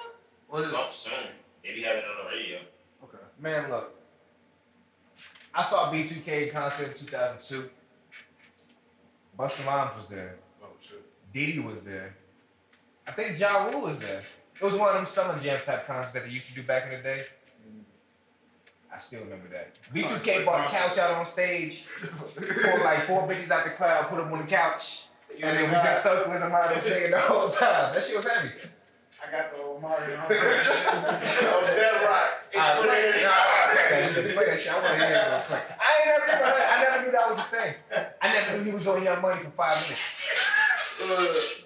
What is Some it? soon. They be having it on the radio. Okay. Man, look. I saw B2K concert in 2002. Busta Rhymes was there. Oh shit. Diddy was there. I think Ja Rule was there. It was one of them summer jam type concerts that they used to do back in the day. I still remember that. B2K brought a couch out on stage, pulled like four bitches out the crowd, put them on the couch, and then we just circling them out and singing the whole time. That shit was heavy. I got the Omarion version of I Put it in. That shit, play that shit. I want to hear it. real. I ain't never knew that. I never knew that was a thing. I never knew he was on Young Money for five minutes.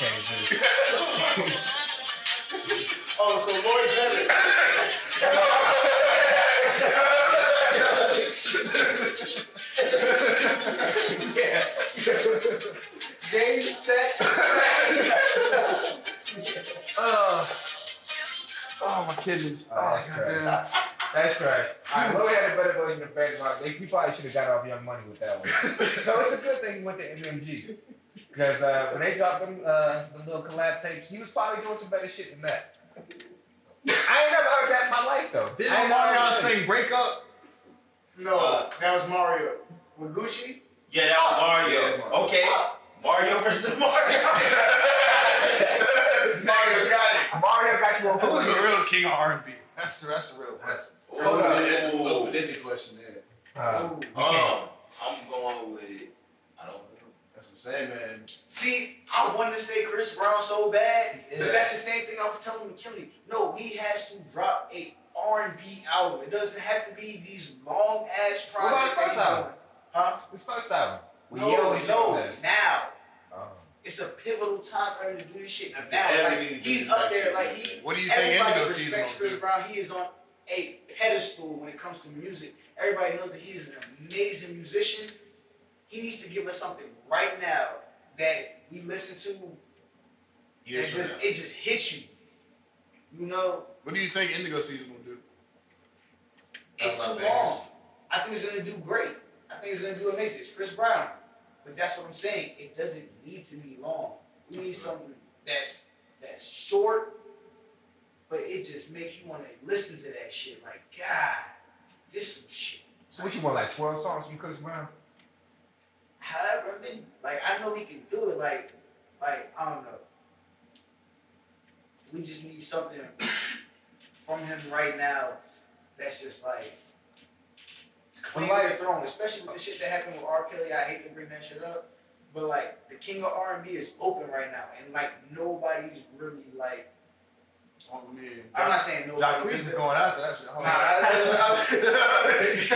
Yeah, they had to change this. Oh, so Lloyd Bennett. yeah. Game set. Uh, oh my kidneys. Oh, Oh, that's goddamn. That's trash. Alright, Lloyd had a better version of Bedrock. They, he probably should have got off Young Money with that one. so it's a good thing he went to MMG. Because uh, when they dropped them, uh, the little collab tapes, he was probably doing some better shit than that. I ain't never heard that in my life though. Didn't I ain't never Omarion heard sing "Break Up"? No, Uh, that was Mario. With Gucci? Yeah, that was Mario. Yeah, it's Mario. Okay. Mario versus Mario. Mario got it. Mario got you on Who is the real king of R&B? That's the that's the real question. Hold on. that's a open-ended question there. Uh, Ooh. Um, I'm going with I don't know. That's what I'm saying, man. See, I wanted to say Chris Brown so bad, Yeah. but that's the same thing I was telling McKinley. No, he has to drop a R&B album. It doesn't have to be these long ass What about his projects. first album? Huh? his first album. We no, no, now. Oh. It's a pivotal time for him to do this shit. Now, Everything like, he's up there, shit. like he. What do you think Everybody respects Chris do? Brown. He is on a pedestal when it comes to music. Everybody knows that he is an amazing musician. He needs to give us something right now that we listen to Years and from just now. it just hits you. You know, What do you think Indigo season gonna do? it's That's too long. biggest. I think it's gonna do great. I think it's gonna do amazing. It's Chris Brown. But that's what I'm saying. It doesn't need to be long. We need something that's that's short, but it just makes you wanna listen to that shit. Like, God, this some shit. So what you want, like 12 songs from Chris Brown? However, I like I know he can do it. Like, like I don't know. We just need something from him right now. That's just like claim like- the throne, especially with the shit that happened with R. Kelly. I hate to bring that shit up, but like the king of R and B is open right now, and like nobody's really like. Oh, I mean, I'm not saying nobody. Jacquees is going after that shit. Nah, I- I-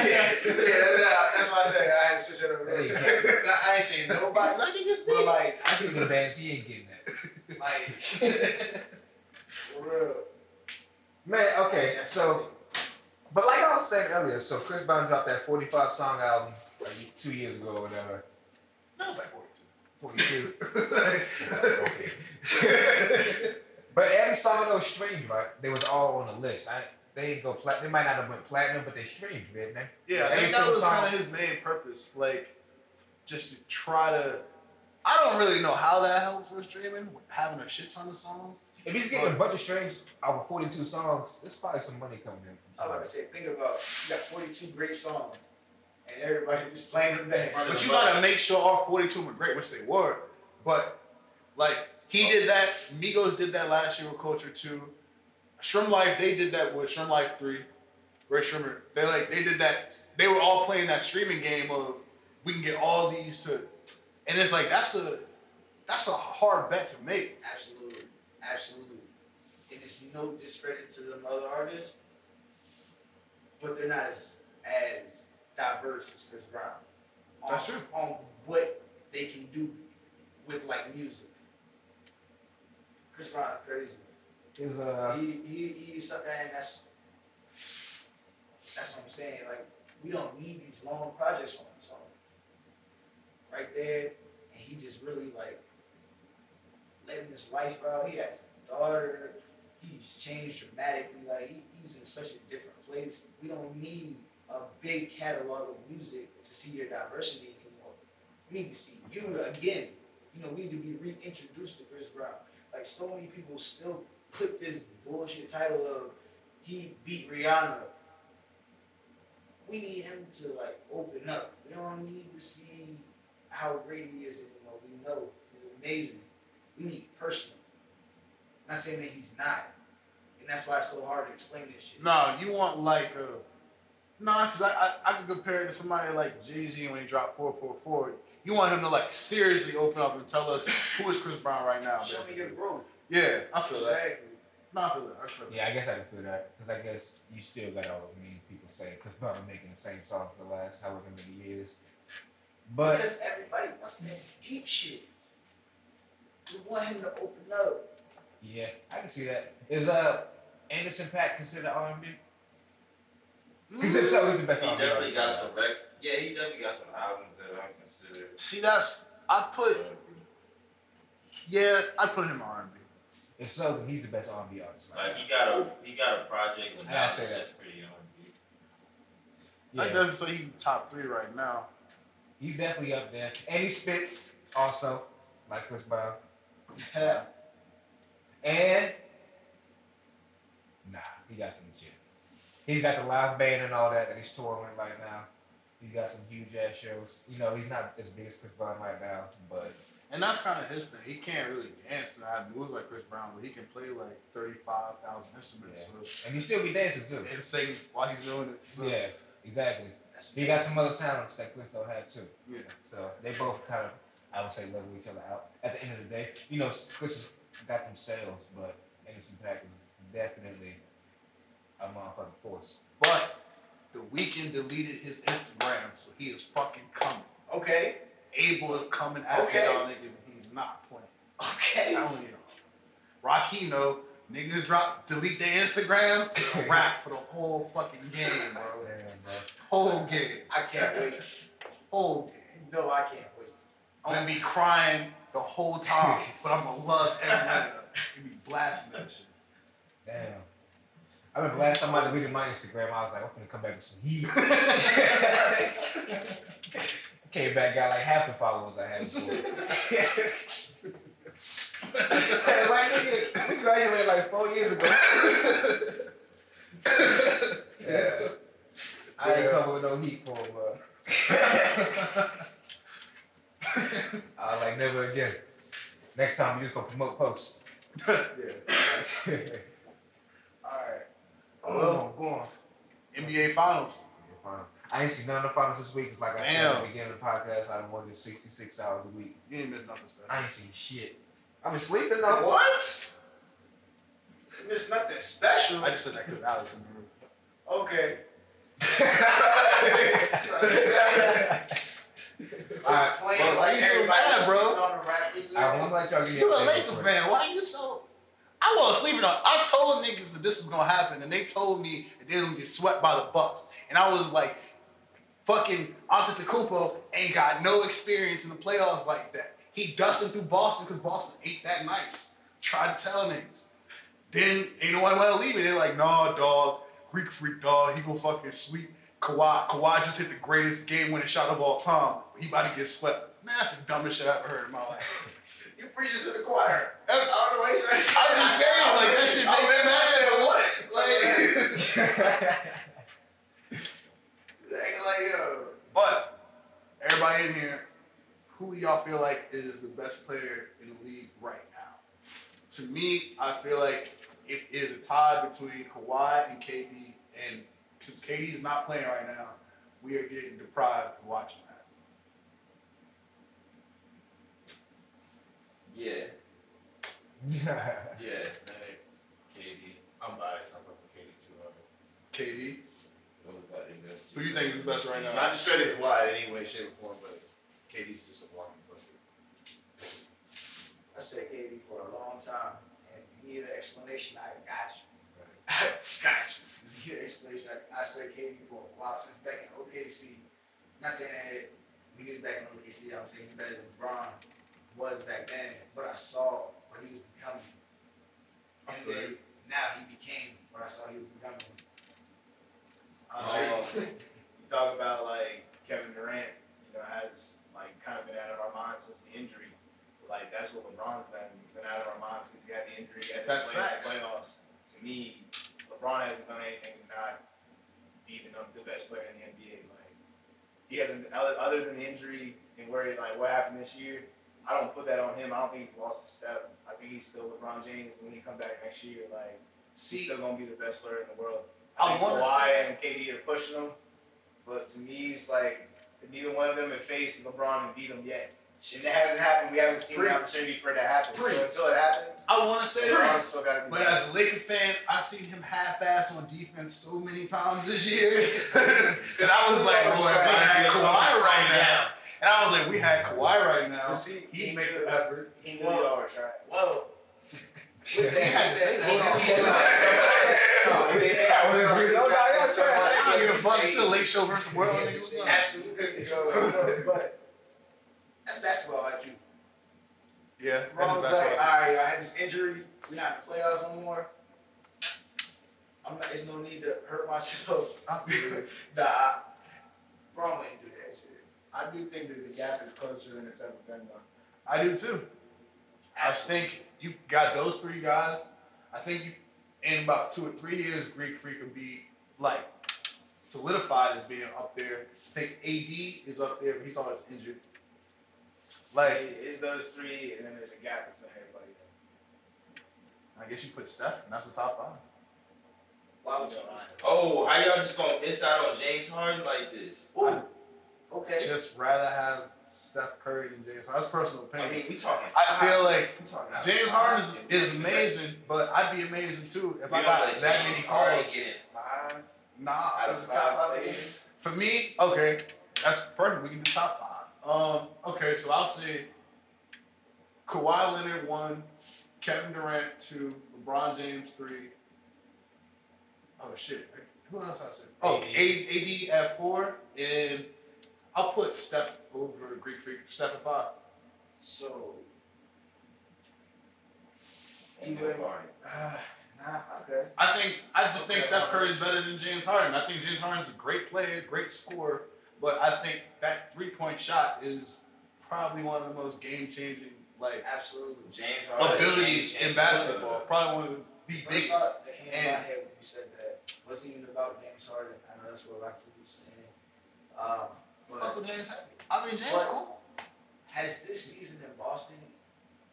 yeah, yeah, that's why I said I had to switch it up. Hey, you I ain't saying nobody, but like, I see the bands, he ain't getting that. like for real. Man, okay, so, but like I was saying earlier, so Chris Brown dropped that 45 song album like two years ago or whatever. That was like 42. 42. but every song of those streamed, right? They was all on the list. I, they didn't go plat. They might not have went platinum, but they streamed, didn't they? Yeah, I think that was song. kind of his main purpose, like just to try to. I don't really know how that helps with streaming, having a shit ton of songs. If he's getting a bunch of streams out of 42 songs, there's probably some money coming in. I was about to say, think about you got 42 great songs, and everybody just playing them back. But you gotta make sure all 42 were great, which they were. But like he did that, Migos did that last year with Culture 2. SremmLife, they did that with SremmLife 3. Rae Sremmurd. They like they did that. They were all playing that streaming game of we can get all these to and it's like that's a that's a hard bet to make. Absolutely, absolutely. And it's no discredit to them other artists, but they're not as as diverse as Chris Brown. On, That's true. On what they can do with like music. Chris Brown is crazy. Is uh, he he he's something and that's that's what I'm saying. Like We don't need these long projects from him. So right there, and he just really like living his life out. He has a daughter. He's changed dramatically. Like he, he's in such a different place. We don't need a big catalog of music to see your diversity anymore. We need to see you again. You know, we need to be reintroduced to Chris Brown. Like so many people still put this bullshit title of he beat Rihanna. We need him to like open up. We don't need to see how great he is anymore. We know he's amazing. We need personal. not saying that he's not. And that's why it's so hard to explain this shit. No, you want like a nah, cause I I, I can compare it to somebody like Jay Z when he dropped four four four. You want him to like seriously open up and tell us who is Chris Brown right now. Show me your growth. Yeah, I feel that. Exactly. No, I feel that. I feel that. Yeah, I guess I can feel that because I guess you still got all those mean people saying Chris Brown been making the same song for the last however many years. But Because everybody wants that deep shit. You want him to open up. yeah, I can see that. Is uh Anderson Paak considered R and B? Because if so, he's the best He R and B definitely got some rec. Yeah, he definitely got some albums that I consider. See, that's I put yeah, I put him R and B. If so, then he's the best R and B artist. right Like he got a he got a project with I gotta say that's pretty R&B. now. I definitely say he's top three right now. he's definitely up there, and he spits also like Chris Brown. Yeah. And nah, he got some shit. He's got the live band and all that that he's touring with right now. He's got some huge ass shows. You know, he's not as big as Chris Brown right now, but And that's kind of his thing. He can't really dance and have moves like Chris Brown, but he can play like thirty-five thousand instruments so, and he still be dancing too. and sing while he's doing it. So, Yeah, exactly. That's He got some other talents that Chris don't have too. yeah. So they both kind of, I would say, level each other out. At the end of the day, you know, Chris has got them sales, but Anderson Paak is definitely a motherfucking force. But the Weeknd deleted his Instagram, so he is fucking coming. Okay. Abel is coming after Okay. y'all niggas, and he's not playing. Okay. I'm Okay. telling y'all. Rakino, niggas drop, delete their Instagram, it's a wrap for the whole fucking game, bro. Damn, bro. Whole game. I can't wait. Whole game. No, I can't wait. I'm gonna be crying the whole time, but I'm gonna love every minute of it. You be blasting that shit. Damn. I remember last time I deleted my Instagram, I was like, I'm gonna come back with some heat. Came back, got like half the followers I had before. Like, nigga, we graduated like four years ago. yeah. I ain't Yeah. coming with no heat for him, bro. I was like, never again. Next time, you just gonna promote posts. yeah. Alright. Oh, well, go on. NBA Finals. Yeah, finals. I ain't seen none of the finals this week. It's like I said Damn. at the beginning of the podcast, I work at 66 hours a week. You ain't missed nothing special. I ain't seen shit. I've been sleeping though. What? It's nothing special. I just said that because Alex in the room. Okay. Alright, Playing well, why like you so everybody mad, else bro? on the Raptors. I'm gonna let y'all get You a your take Lakers fan. Why are you so? I wasn't sleeping on. I told niggas that this was gonna happen, and they told me that they was gonna get swept by the Bucks, and I was like, "Fucking Antetokounmpo ain't got no experience in the playoffs like that. He dusting through Boston because Boston ain't that nice. Tried to tell niggas. Then ain't nobody want to leave it. They're like, "Nah, dog, Greek freak, dog. He gonna fucking sweep Kawhi. Kawhi just hit the greatest game-winning shot of all time. He about to get swept. Man, that's the dumbest shit I ever heard in my life." You preaching to the choir. I'm I don't know why you I'm just saying, like, that shit makes sense. what? Like, like, yo. but everybody in here, who do y'all feel like is the best player in the league right now? To me, I feel like it is a tie between Kawhi and KD, and since KD is not playing right now, we are getting deprived of watching that. Yeah, yeah. Like, KD. I'm biased. I fuck with KD too. hard. KD, Those about the best who do you think is the best right now? Not discrediting Kawhi in any way, shape, or form, but KD's just a walking bucket. I said KD for a long time, and you need an explanation. I got you. I got you. You need an explanation. I, I said KD for a while since back in OKC. Not saying that when he was back in OKC, I'm saying he better than LeBron was back then, but I saw what he was becoming. And feel then now he became what I saw he was becoming. Um, Um, you talk about like Kevin Durant, you know, has like kind of been out of our minds since the injury. Like that's what LeBron's been. He's been out of our minds because he had the injury. He had That's play the playoffs. To me, LeBron hasn't done anything to not be the, the best player in the NBA. Like he hasn't, other, other than the injury and where like what happened this year. I don't put that on him. I don't think he's lost a step. I think he's still LeBron James when he come back next year. Like he's still gonna be the best player in the world. I think wanna Kawhi and KD are pushing him, but to me, it's like neither one of them have faced LeBron and beat him yet. And it hasn't happened. We haven't seen Preach. the opportunity for it to happen. Preach. So until it happens, I want to say that. LeBron's still got to be. But as a Laker fan, I've seen him half-ass on defense so many times this year. Because I was like, boy, if had Kawhi right now. And I was like, we had Kawhi right now. See, He'd make the effort. he knew y'all were trying. Whoa. He had to say that. Hold on, He- hold on. No, Yeah, he- yeah, No, yeah, no, yeah, that's right. I don't give a fuck. yeah. Still Lake Show versus World. Yeah, nigga, it's what's up? absolutely go, but that's basketball IQ. Yeah. Ron was that's like, right. all right, I had this injury. We're not in the playoffs no more. I'm not, there's no need to hurt myself. I feel it. Nah, Ron wouldn't do that shit. I do think that the gap is closer than it's ever been, though. I do too. I think you got those three guys. I think you, in about two or three years, Greek Freak will be like solidified as being up there. I think AD is up there, but he's always injured. Like, Like, is those three, and then there's a gap between everybody. I guess you put Steph, and that's the top five. Why would you? Oh, how y'all just gonna miss out on James Harden like this? Ooh, okay. Just rather have Steph Curry than James Harden. That's personal I opinion. mean, we talking. I feel like we talking out James five. Harden is, is amazing, but I'd be amazing too if We I got that James many Harden calls. get in five Nah, out of Who's top five five players. For me, okay, that's perfect. We can do top five. Um, okay, so I'll say Kawhi Leonard one, Kevin Durant two, LeBron James three. Oh shit, who else I said? Oh, AD. A- AD at four, and I'll put Steph over Greek Freak. Steph at five. So, And You would- Harden. uh, nah, okay. I think I just think Steph Curry is better than James Harden. I think James Harden's a great player, great scorer, but I think that three point shot is probably one of the most game changing like Absolutely. James Harden. abilities James in Harden. basketball. Probably one of the First biggest. thought that came to my head when you said that wasn't even about James Harden. I know that's what Rocky was saying. Um, Fuck but with James Harden. I mean James But- cool. has this season in Boston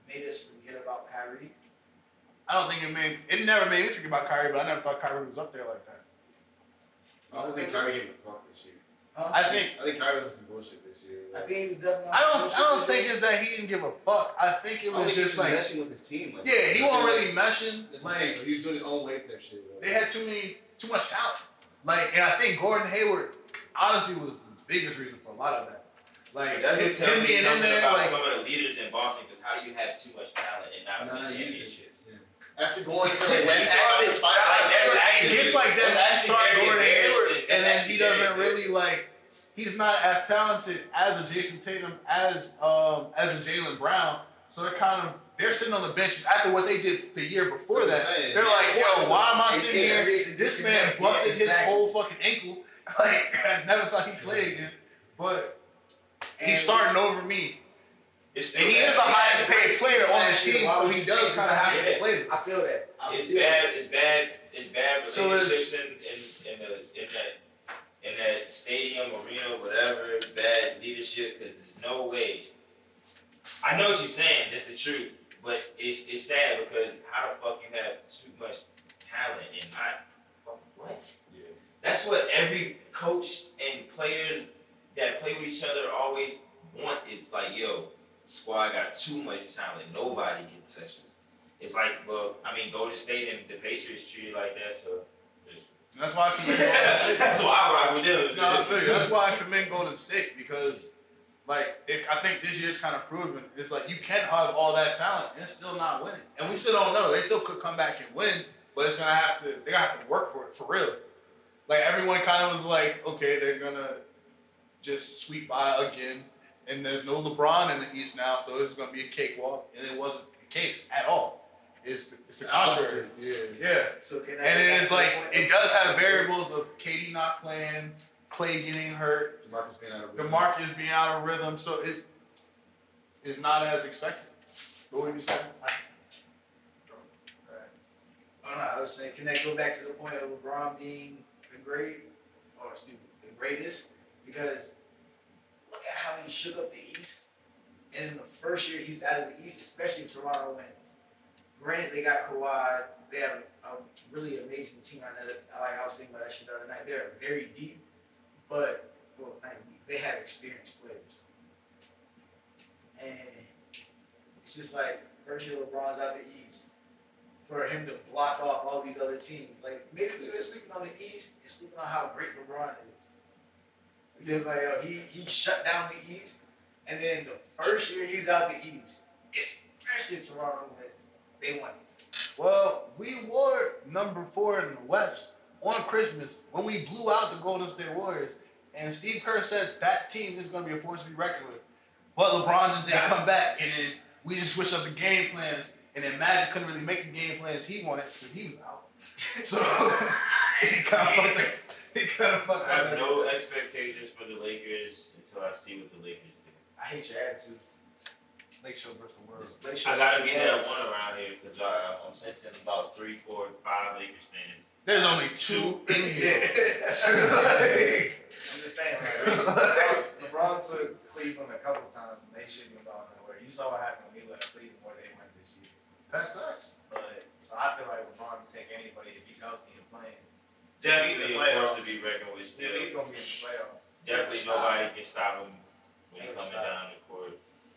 made us forget about Kyrie? I don't think it made it never made me think about Kyrie, but I never thought Kyrie was up there like that. I don't think Kyrie gave a fuck this year. Huh? I think I think Kyrie was some bullshit this year. I think he was definitely. I don't I don't think year. it's that he didn't give a fuck. I think it don't was think he was just just like meshing with his team. Like, yeah, he wasn't feel really meshing. That's what saying. So Like he was doing his own way type shit. Like, they had too many too much talent. Like and I think Gordon Hayward honestly was the biggest reason for a lot of that. Like That him just tells him me being in something there, about like some of the leaders in Boston. Because how do you have too much talent and not Nah, win use it. championships? after going to like, That's he started his five- like, that's actually- it's like That's that. actually Start very Gordon embarrassing. Hayward, That's and then he doesn't really like. He's not as talented as a Jayson Tatum, as um as a Jaylen Brown. So they're kind of they're sitting on the bench after what they did the year before That's that. They're like, yo, why am I sitting here? This man busted his exactly. whole fucking ankle. Like I never thought he'd play again, but he's starting over me. It's And still he is bad. the highest paid player on the team, so he does kind of it? have to Yeah. play. I feel that. I It's feel bad. that. It's bad. It's bad So it's- relationships in, in, in the in that in that stadium, arena, whatever. Bad leadership because there's no way. I know what you're saying. That's the truth. But it's, it's sad because how the fuck you have too much talent and not fuck what? That's what every coach and players that play with each other always want is like, yo, squad got too much talent. Nobody can touch us. It's like, well, I mean, Golden State and the Patriots treated like that, so That's why I commend. that's why I rock with them. no, I feel you. That's why I commend Golden State because, like, it, I think this year's kind of proven. It's like you can have all that talent and still not winning, and we still don't know. They still could come back and win, but it's gonna have to. They gotta have to work for it for real. Like everyone kind of was like, okay, they're gonna just sweep by again, and there's no LeBron in the East now, so this is gonna be a cakewalk, and it wasn't the case at all. It's the, it's the contrary. Yeah. Yeah, So can I and go it back is to the like it does have variables of KD not playing, Clay getting hurt, Demarcus being out of rhythm. DeMarcus being out of rhythm, so it is not as expected. What were you saying? I don't know. I was saying, can that go back to the point of LeBron being the great, or excuse me, the greatest? Because look at how he shook up the East, and in the first year he's out of the East, especially Toronto wins. Granted, they got Kawhi. They have a, really amazing team right now. that- Like I was thinking about that shit the other night. They're very deep, but well, deep. They have experienced players, and it's just like first year LeBron's out of the East for him to block off all these other teams. Like maybe we've been sleeping on the East and sleeping on how great LeBron is. Because like he he shut down the East, and then the first year he's out the East, especially Toronto they won it. Well, we were number four in the West on Christmas when we blew out the Golden State Warriors, and Steve Kerr said that team is going to be a force to be reckoned with. But LeBron just didn't come back, and then we just switched up the game plans, and then Magic couldn't really make the game plans he wanted since he was out. So he kind of fucked up. He kind of fucked up. I have up. no expectations for the Lakers until I see what the Lakers do. I hate your attitude. Lake Show versus the world. This- they I gotta be love. that one around here because uh, I'm sensing about three, four, five Lakers fans. There's only two in here. I'm just saying, like, LeBron, LeBron took Cleveland a couple times and they shouldn't have gone nowhere. You saw what happened when he left Cleveland where they went this year. That sucks. But so I feel like LeBron can take anybody if he's healthy and playing. Definitely playoffs. force to be reckoned with At still. least gonna be in the playoffs. Definitely nobody can stop him when he's coming stop. down the court.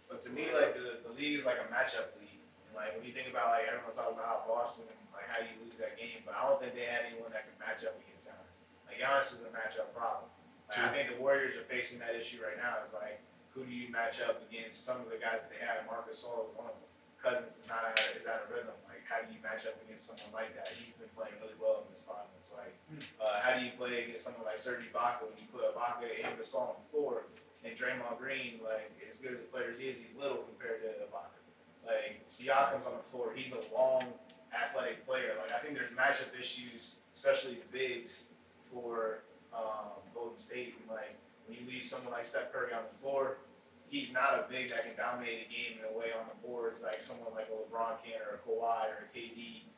But to me, like the, the league is like a matchup league. And like when you think about like everyone talking about how Boston, like how you lose that game? But I don't think they had anyone that can match up against Giannis. Like Giannis is a matchup problem. Like, I think the Warriors are facing that issue right now. Is like who do you match up against? Some of the guys that they have, Marcus Gasol is one of them. Cousins is not out, is out of rhythm. Like how do you match up against someone like that? He's been playing really well in this finals. Like uh, how do you play against someone like Serge Ibaka when you put Ibaka and Gasol on the floor? And Draymond Green, like as good as a player as he is, he's little compared to Ibaka. Like Siakam's on the floor, he's a long, athletic player. Like I think there's matchup issues, especially the bigs for um, Golden State. And like when you leave someone like Steph Curry on the floor, he's not a big that can dominate a game in a way on the boards like someone like a LeBron can or a Kawhi or a KD.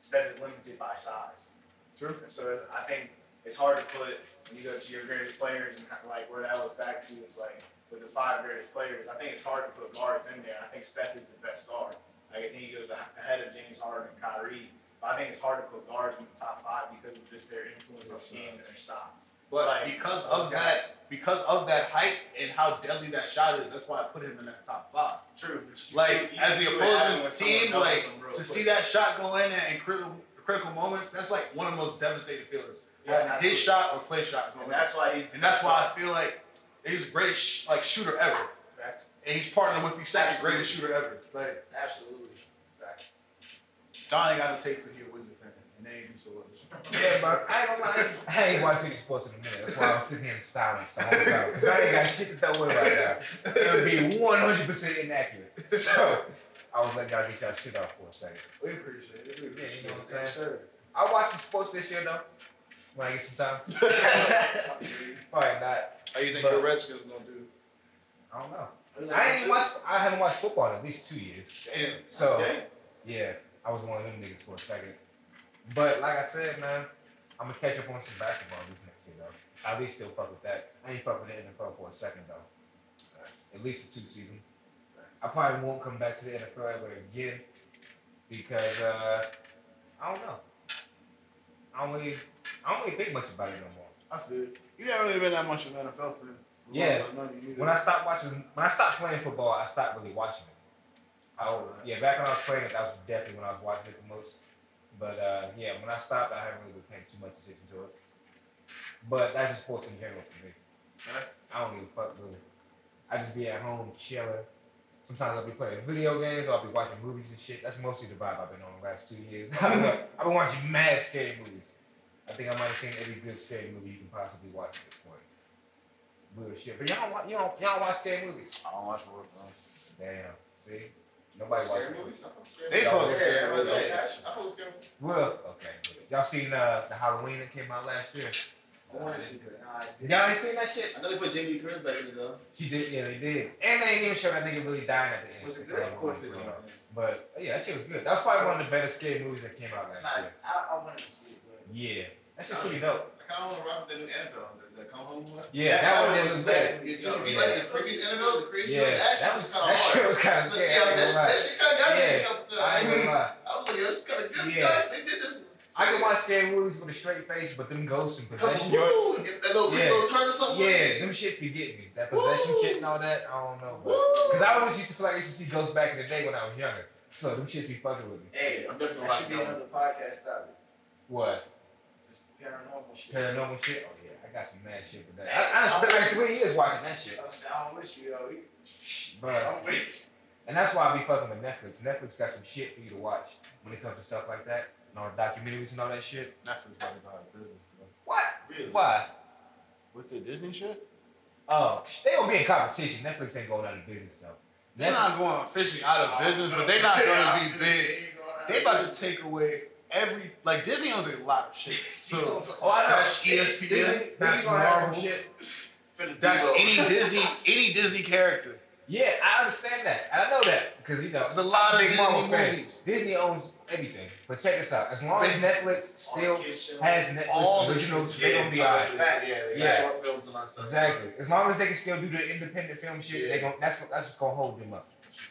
Steph is limited by size. True. And so I think it's hard to put when you go to your greatest players and like where that was back to. is like with the five greatest players, I think it's hard to put guards in there. I think Steph is the best guard. Like I think he goes ahead of James Harden and Kyrie. But I think it's hard to put guards in the top five because of just their influence on the game and their size. But Like, because of guys. that, because of that height and how deadly that shot is, that's why I put him in that top five. True. Like see- as the opposing team, like to see that shot go in in critical critical moments, that's like one of the most devastating feelings. Yeah, his shot or play shot And going in. that's why he's. And that's why I feel like he's the greatest sh- like shooter ever, Facts. and he's partnered with the second greatest shooter ever. Like Absolutely. Don ain't got to take the heel Wizard fan, and they ain't do so well. Yeah, but I ain't gonna lie. I ain't watching sports in a minute. That's why I was sitting here in silence the whole time. Cause I ain't got shit to throw away right now. It would be 100% inaccurate. So I was like, y'all get y'all shit off for a second. We appreciate it. We Yeah, appreciate you know it. what I'm saying? Sure. I'll watch some sports this year though. When I get some time. Probably not. How you think But- the Redskins gonna do? I don't know. I ain't watched. I haven't watched football in at least two years. Damn. So Damn. yeah, I was one of them niggas for a second. But like I said, man, I'm gonna catch up on some basketball this next year though. At least still fuck with that. I ain't fuck with the NFL for a second though. At least the two season. I probably won't come back to the NFL ever again because uh, I don't know. I don't really, I don't really think much about it no more. I feel it. you never really been that much of an NFL fan. Yeah. Like, money either. When I stopped watching, when I stopped playing football, I stopped really watching it. I, I yeah, back when I was playing it, that was definitely when I was watching it the most. But uh, yeah, when I stopped, I haven't really been paying too much attention to it. But that's just sports in general for me. I don't give a fuck really. I just be at home chilling. Sometimes I'll be playing video games or I'll be watching movies and shit. That's mostly the vibe I've been on the last two years. I've been, watching mad scary movies. I think I might have seen every good scary movie you can possibly watch at this point. Bullshit. But y'all don't, you don't, y'all don't watch scary movies. I don't watch horror films. Damn. See? Nobody Scary watches movies. I fuck with scary They movies. fuck with Yeah, scary I was movies. like, I fuck with scary movies. Well, okay. Y'all seen uh, the Halloween that came out last year? I want to see that. Nah, I didn't. Y'all ain't seen that shit? I know they put Jamie Lee Curtis back in it though. She did, yeah, they did. And they didn't even show that nigga really dying at the end. Was it good? Of course it was. know. But yeah, that shit was good. That was probably one of the better scary movies that came out last Nah, year. I, I wanted to see it, but Yeah, that shit's pretty dope. I kind of want to rock with the new Annabelle, the, the Come Home one. Yeah, that one was look bad. bad. It used to oh, be Yeah. like the previous Annabelle, the creation Yeah, of the action that was was kind of that hard. shit was kind of So, scary. yeah, I that, that shit kind of got me a couple times. I ain't gonna lie. I was like, yo, this kind of good. Yeah. Guys, they did this. I can watch scary movies with a straight face, but them ghosts and possession on, joints. That little, Yeah. little turn or something. Yeah, them shits be getting me. That possession Woo. shit and all that, I don't know. Cause I always used to feel like I used to see ghosts back in the day when I was younger. So them shits be fucking with me. hey, I'm definitely that should be watching another podcast topic. What? Just paranormal shit. Paranormal shit? Oh yeah, I got some mad shit for that. I, I spent like three years watching that shit. I'm saying, I don't wish you, yo. we- But I'm with And that's why I be fucking with Netflix. Netflix got some shit for you to watch when it comes to stuff like that. And all the documentaries and all that shit. Netflix about to go out of business, bro. What? Really? Why? With the Disney shit? Oh, they gonna be in competition. Netflix ain't going out of business though. They're Netflix, not going fishing out of oh, business, but they're not gonna be big. They about to take away every like Disney owns a lot of shit. So oh, I know. that's Disney, ESPN, that's Disney gonna have some Marvel, shit. that's any Disney any Disney character. Yeah, I understand that. I know that because you know There's a lot of I'm Marvel Disney fan. movies. Disney owns everything. But check this out. As long as Netflix still has Netflix All the originals, kids, they Yeah, gonna be alright. Yeah, they Yeah. short films and all stuff. Exactly. As long as they can still do the independent film shit, they Yeah. gon' that's what that's what's gonna hold them up.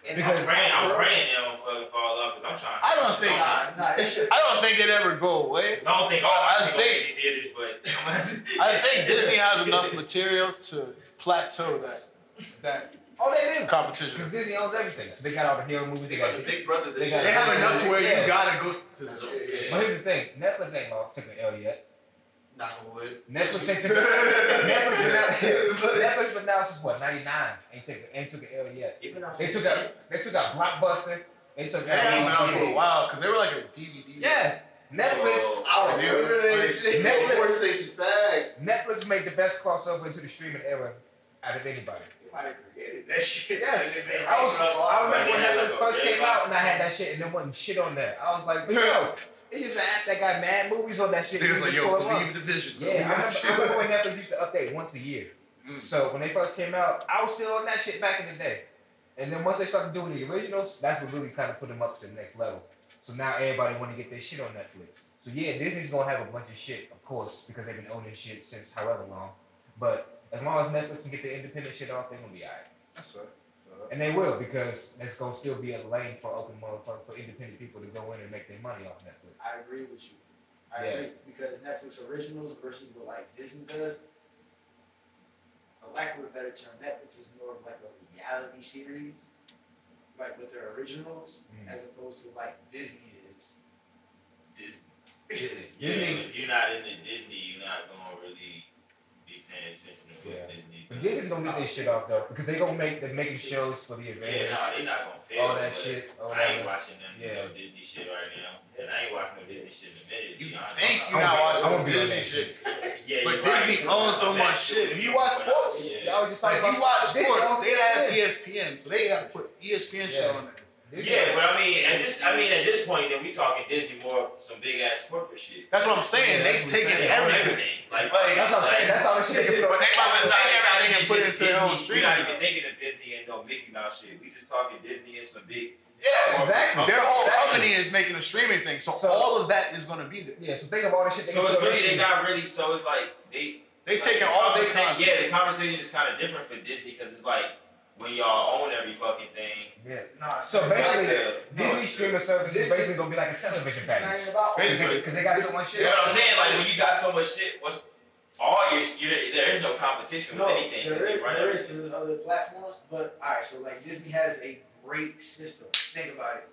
And Because- I'm praying, I'm praying they don't fucking fall off because I'm trying. I don't think- Nah, nah, it should. I don't think it'd ever go away. I don't think oh, all I think- gonna theaters, but I think Disney has enough material to plateau that that Oh, they do. competition. Because Disney owns everything. So they got all the hero movies. They They got got the Big Brother they got- They have enough to where Yeah. you gotta go to the what I'm. But here's the thing: Netflix ain't lost took an L yet. Knock on wood. Netflix ain't took a, Netflix been out, Netflix been out since what ninety nine. Ain't took ain't took an L yet. even They took out they took out Blockbuster. They took They ain't been out for a um, while because they were like a DVD. Yeah, Netflix. I remember. Netflix- Netflix. Netflix made the best crossover into the streaming era out of anybody. They created that shit. Yes, And then they I was. raised it up I remember when Netflix first came out and I had that shit and there wasn't shit on there. I was like, yo, it's just an app that got mad movies on that shit. They was like, yo, 'em up. the vision. Yeah, I remember, I remember Netflix used to update once a year. Mm. So when they first came out, I was still on that shit back in the day. And then once they started doing the originals, that's what really kind of put them up to the next level. So now everybody want to get their shit on Netflix. So yeah, Disney's gonna have a bunch of shit, of course, because they've been owning shit since however long. But as long as Netflix can get their independent shit off, they're gonna be alright. That's it. And they will because there's gonna still be a lane for open motherfucker for independent people to go in and make their money off Netflix. I agree with you. I Yeah. agree because Netflix originals versus what like Disney does. For lack of a better term, Netflix is more of like a reality series, like with their originals, Mm. as opposed to like Disney is Disney. Yeah, Disney, if you're not into Disney, you're not gonna really be paying attention to what Yeah. Disney. but. Disney's gonna get this shit off though because they gonna make they're making shows for the Yeah, Avengers, nah, they not gonna fail. all that but shit. All I ain't that. watching them Yeah. no Disney shit right now, and I ain't watching no Disney shit in a minute. You be honest. think I'm you're not- not I'm watching gonna be Disney shit? Yeah, But you're right. Disney owns so I'm much shit. If you watch sports, yeah. y'all just Like talking if you watch sports, they have. ESPN, so they have to put ESPN shit on there. Disney- Yeah, but I mean, at this, I mean, at this point, then we talking Disney more of some big ass corporate shit. That's what I'm saying. Yeah, they that's what I'm taking They own everything. Like, Like, That's what I'm saying. That's all the shit they But they about to It's not- take everything and put it into their own Disney. stream. We're not even thinking of Disney and no Mickey Mouse shit. We just talking Disney and some big. Yeah, Exactly. Their whole Exactly. company is making a streaming thing, so, So- all of that is gonna be there. Yeah, so think of all the shit. They So it's really they not really. So it's like they. They like, taking all their conversation- content. Yeah, the conversation is kind of different for Disney because it's like when y'all own every fucking thing. Yeah. Nah, So like, basically, Disney streaming service is basically gonna be like a television it's package Basically. because they got so much shit. You know what I'm saying? Like when you got so much shit, what's all your, your there is no competition No, with anything. there 'cause is, you run there is, everything. there's other platforms, but alright, so like Disney has a great system. Think about it.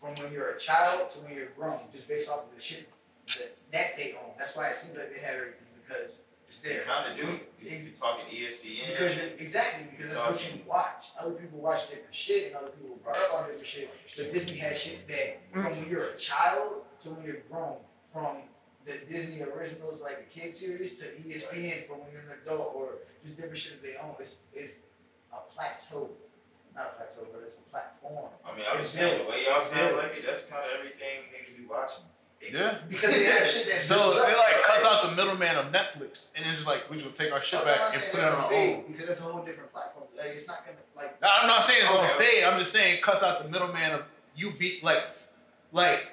From when you're a child to when you're grown, just based off of the shit that, that they own. That's why it seems like they have everything because it's there. kind of do. If you're talking ESPN. Because exactly, because that's what you watch. Other people watch different shit and other people brought up on different shit. But Disney has shit that from when you're a child to when you're grown, from the Disney originals, like the kid series, to ESPN from when you're an adult, or just different shit that they own. It's it's a plateau, not a plateau, but it's a platform. I mean, I'm It's just saying the way y'all sound like it, that's kind of everything niggas be watching. Yeah. Because they have shit that So builds up, they like right? cuts out the middleman of Netflix and then just like we just take our shit oh, I'm back and put it on gonna our own. because that's a whole different platform. Like, it's not gonna like. No, I'm not saying it's Okay, gonna okay. fade. I'm just saying it cuts out the middleman of you beat like like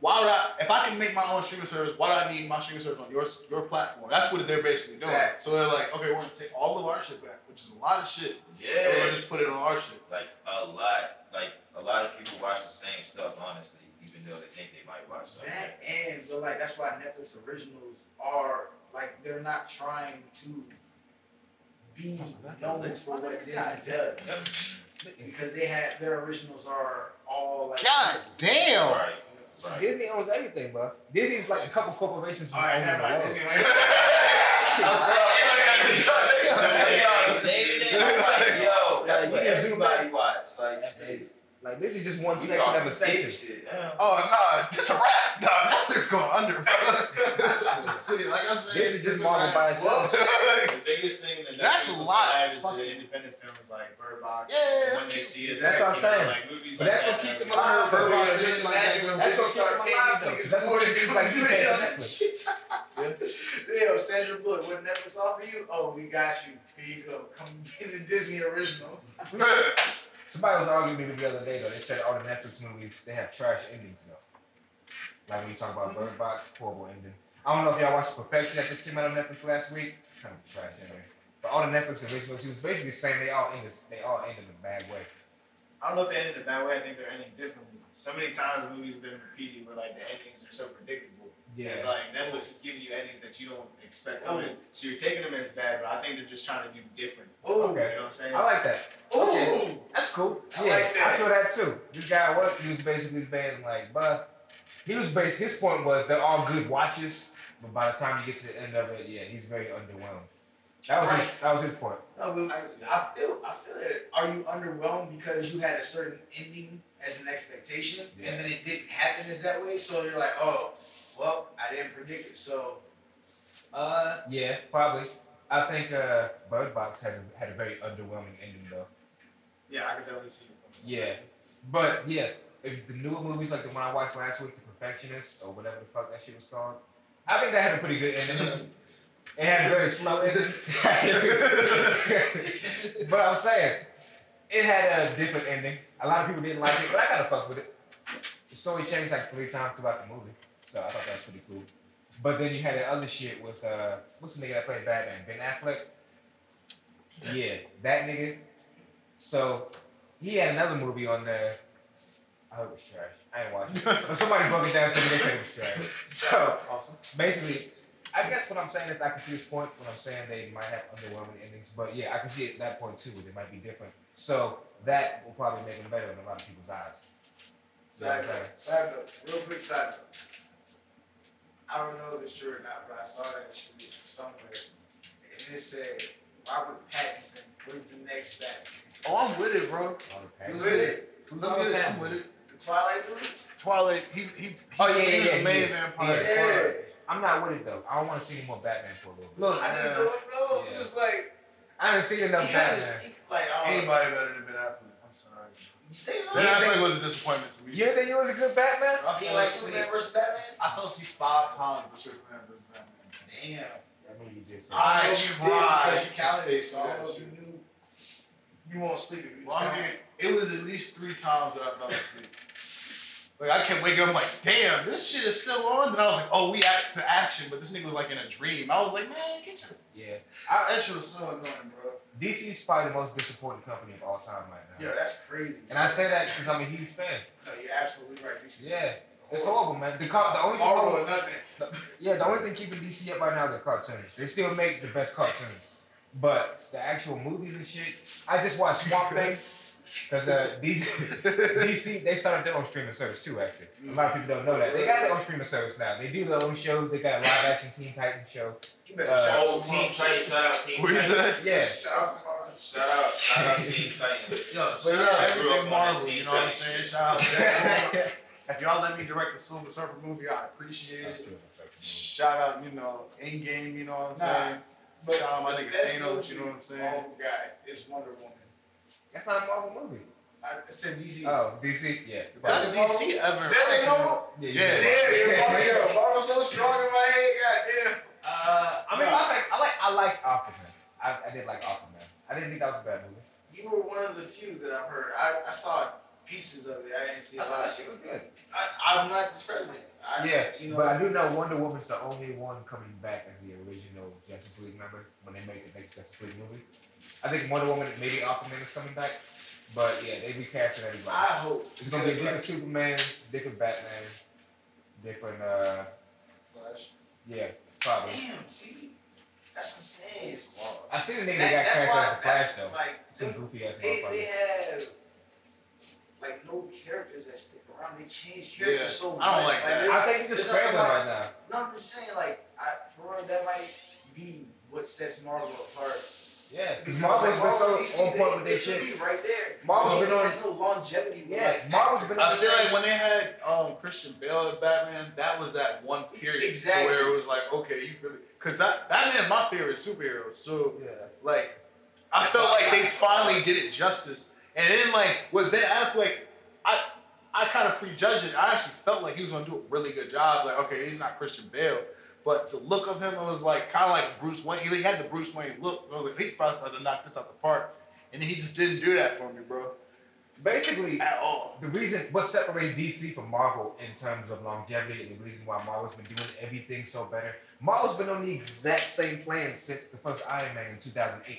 why would I if I can make my own streaming service, why do I need my streaming service on your your platform? That's what they're basically doing. Facts. So they're like, okay, we're gonna take all of our shit back, which is a lot of shit. And we're Yeah, gonna just put it on our shit. like a lot. Like a lot of people watch the same stuff, honestly, even though they think they might watch something. That and but like that's why Netflix originals are like they're not trying to be known for what Disney does because they have their originals are all like God damn. Right. Right. Disney owns everything, bro. Disney's like a couple corporations All right, owning never mind. world. Disney- Yo, that's Like, what you can zoom everybody watch. Like, It's- Like this is just one we section talking of a big section. shit. Oh nah, this a wrap. Nah, Netflix going under. See, like I said, This is just Marvel by itself. The biggest thing that That's a lot. is Fucking- the independent films like Bird Box. Yeah, when they see it, That's what I'm saying. Like movies like that's that. what ah, keep them alive. Bird Box Just is like- imagine when That's what keep start them alive these though. niggas 'cause That's what to it is like you pay on Netflix. Yo, Sandra Bullock, what Netflix offer you? Oh, we got you. Here you go. Come get a Disney original. Somebody was arguing with me the other day though. They said all the Netflix movies they have trash endings though. Like when you talk about Bird Box, horrible ending. I don't know if y'all watched Perfection that just came out on Netflix last week. It's kind of a trash ending. But all the Netflix originals, she was basically saying they all end they all end in a bad way. I don't know if they ended it that way. I think they're ending differently. So many times movies have been repeated where like the endings are so predictable. And, like Netflix is giving you endings that you don't expect coming. Oh. So you're taking them as bad, but I think they're just trying to do different. Oh, Okay. You know what I'm saying? I like that. Ooh. That's cool. I yeah, like that. I feel that too. This guy, what he was basically saying, like, but he was based. His point was they're all good watches, but by the time you get to the end of it, yeah, he's very underwhelmed. That was his, that was his point. No, but I, I feel I feel that. Are you underwhelmed because you had a certain ending as an expectation, Yeah. and then it didn't happen as that way? So you're like, oh, well, I didn't predict it. So Uh, yeah, probably. I think uh, Bird Box has a, had a very underwhelming ending though. Yeah, I could definitely see it. Yeah, but yeah, if the newer movies like the one I watched last week, The Perfectionist or whatever the fuck that shit was called, I think that had a pretty good ending. It had a very slow ending. but I'm saying, it had a different ending. A lot of people didn't like it, but I gotta fuck with it. The story changed like three times throughout the movie, so I thought that was pretty cool. But then you had that other shit with uh, what's the nigga that played Batman? Ben Affleck. Yeah, that nigga. So he had another movie on there. I hope it was trash. I ain't watching it. But somebody broke it down to me. They said it was trash. So awesome. basically, I guess what I'm saying is I can see his point when I'm saying they might have underwhelming endings. But yeah, I can see it at that point too. Where they might be different. So that will probably make them better in a lot of people's eyes. side note, side note, real quick side note. I don't know if it's true or not, but I saw that shit somewhere, and it said Robert Pattinson was the next Batman. Oh, I'm with it, bro. You with it? I'm with it. I'm with it. The Twilight dude? Twilight. He he. he Oh, yeah, he was yeah, the main is. vampire. Yeah. I'm not with it though. I don't want to see any more Batman for a little bit. Look, I just don't know. Yeah. Just like I didn't see enough he kind Batman. speak like I don't know. anybody better than Ben Affleck. I'm sorry. They Ben don't- Affleck was a disappointment to me. You think he was a good Batman? I He fell like asleep. Superman versus Batman? I fell asleep five times for Superman versus Batman. Damn. That movie you just said. I don't know if you did tried you to counted it, so I don't know if you knew. You won't sleep if you Well, I count mean, it. it was at least three times that I fell asleep. Like I kept waking up, I'm like, damn, this shit is still on. Then I was like, oh, we act to action, but this nigga was like in a dream. I was like, man, get your Yeah. that shit was so annoying, bro. DC's probably the most disappointing company of all time right now. Yeah, that's crazy. And I say that because I'm a huge fan. No, you're absolutely right. Is Yeah. It's horrible, man. The, co- the only Marvel or nothing. yeah, the only thing keeping DC up right now is the cartoons. They still make the best cartoons, but the actual movies and shit. I just watched Swamp Thing because uh, DC, DC they started their own streaming service too. Actually, a lot of people don't know that they got their own streaming service now. They do their own shows. They got a live action Teen Titans show. You better Uh, shout out Oh, some Team Marvel. Titans, shout out Team What you Titans. said? Yeah, Shout out some Marvel. Shout out, shout out Team Titans. Yo, But shout yeah, out I grew everything up on Marvel. that You know what I'm Teen saying? Titans Shout out to Deadpool. If y'all let me direct the Silver Surfer movie, I appreciate That's it. Silver Surfer movie. Shout out, you know, Endgame, you know what I'm Nah, saying? But Shout out my the nigga best Thanos, movie you know what I'm saying? Marvel got is Wonder Woman. That's not a Marvel movie. I said DC. Oh, DC, yeah. That's Marvel? DC ever. That's ain't Marvel. yeah, Yeah. Damn, yeah, Marvel, yeah, Marvel's so strong in my head. Goddamn. Uh, I mean, Nah. I like, I like, I like Aquaman. I, I did like Aquaman. I didn't think that was a bad movie. You were one of the few that I've heard. I, I saw pieces of it. I didn't see a I lot thought of that shit. shit was good. I, I'm not discrediting it. I, yeah, you know, but I do know Wonder Woman's the only one coming back as the original Justice League member when they make the next Justice League movie. I think Wonder Woman, maybe Aquaman is coming back, but yeah, they recasting everybody. I hope It's gonna be because, different Superman, different Batman, different uh, Flash. yeah, probably. Damn, see, that's what I'm saying. I see the nigga That- that, got that's cast why. as a Flash That's though. like Some goofy ass they, motherfucker. they have like no characters that stick around. They change characters Yeah, so much. I don't like that. I think you're just There's not scrambling somebody- right now. No, I'm just saying, like, I, for real, that might be what sets Marvel apart. Yeah, because Because, Marvel's been so Marvel, DC, on point they- with they their shit. be right there. Marvel's DC been on- has no longevity. Yeah, like, Marvel's actors. been I on feel like when they had um, Christian Bale as Batman, that was that one period Exactly. where it was like, okay, you really, because that Batman's my favorite superhero. So Yeah. like, I That's felt why like I- they finally did it justice. And then like with Ben Affleck, I I kind of prejudged it. I actually felt like he was gonna do a really good job. Like, okay, he's not Christian Bale, but the look of him, it was like kind of like Bruce Wayne. He had the Bruce Wayne look. I was like, he probably could have knocked this out the park, and he just didn't do that for me, bro, Basically, at all. the reason what separates DC from Marvel in terms of longevity and the reason why Marvel's been doing everything so better. Marvel's been on the exact same plan since the first Iron Man in 2008.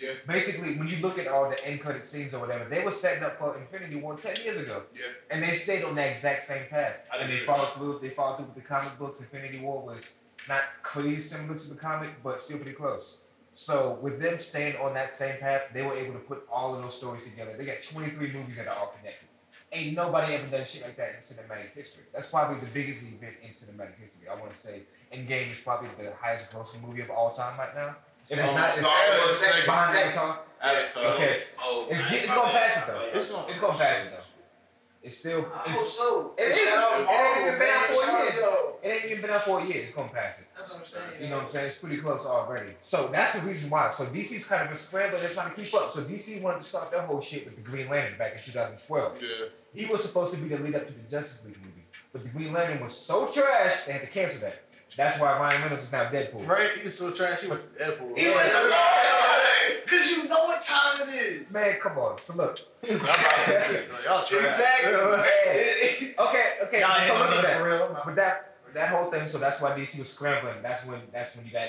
Yeah, Basically, when you look at all the end credit scenes or whatever, they were setting up for Infinity War 10 years ago. yeah. And they stayed on that exact same path. I and they followed through. They followed through with the comic books. Infinity War was not crazy similar to the comic, but still pretty close. So with them staying on that same path, they were able to put all of those stories together. They got 23 movies that are all connected. Ain't nobody ever done shit like that in cinematic history. That's probably the biggest event in cinematic history. I want to say Endgame is probably the highest grossing movie of all time right now. If it's not, it's sorry, second, it's second. behind Avatar. Avatar. Okay. Oh, It's it's gonna pass it, though. Oh, it's gonna- It's gonna pass it though. It's still I hope it's so. it is. Shout out It ain't even been out man. for a year. It ain't even been out for a year. It's gonna pass it. That's what I'm saying. You know what I'm saying? It's pretty close already. So that's the reason why. So DC's kind of been scrambling. They're trying to keep up. So DC wanted to start their whole shit with the Green Lantern back in 2012. Yeah. He was supposed to be the lead up to the Justice League movie, but the Green Lantern was so trash they had to cancel that. That's why Ryan Reynolds is now Deadpool. Right? He was so trash. He went to Deadpool. He went to Marvel because you know what time it is. Man, come on. So look. I'm about to say, like, Y'all trash. okay, okay. Y'all So look at that. for real. But that that whole thing, so that's why DC was scrambling. That's when that's when you got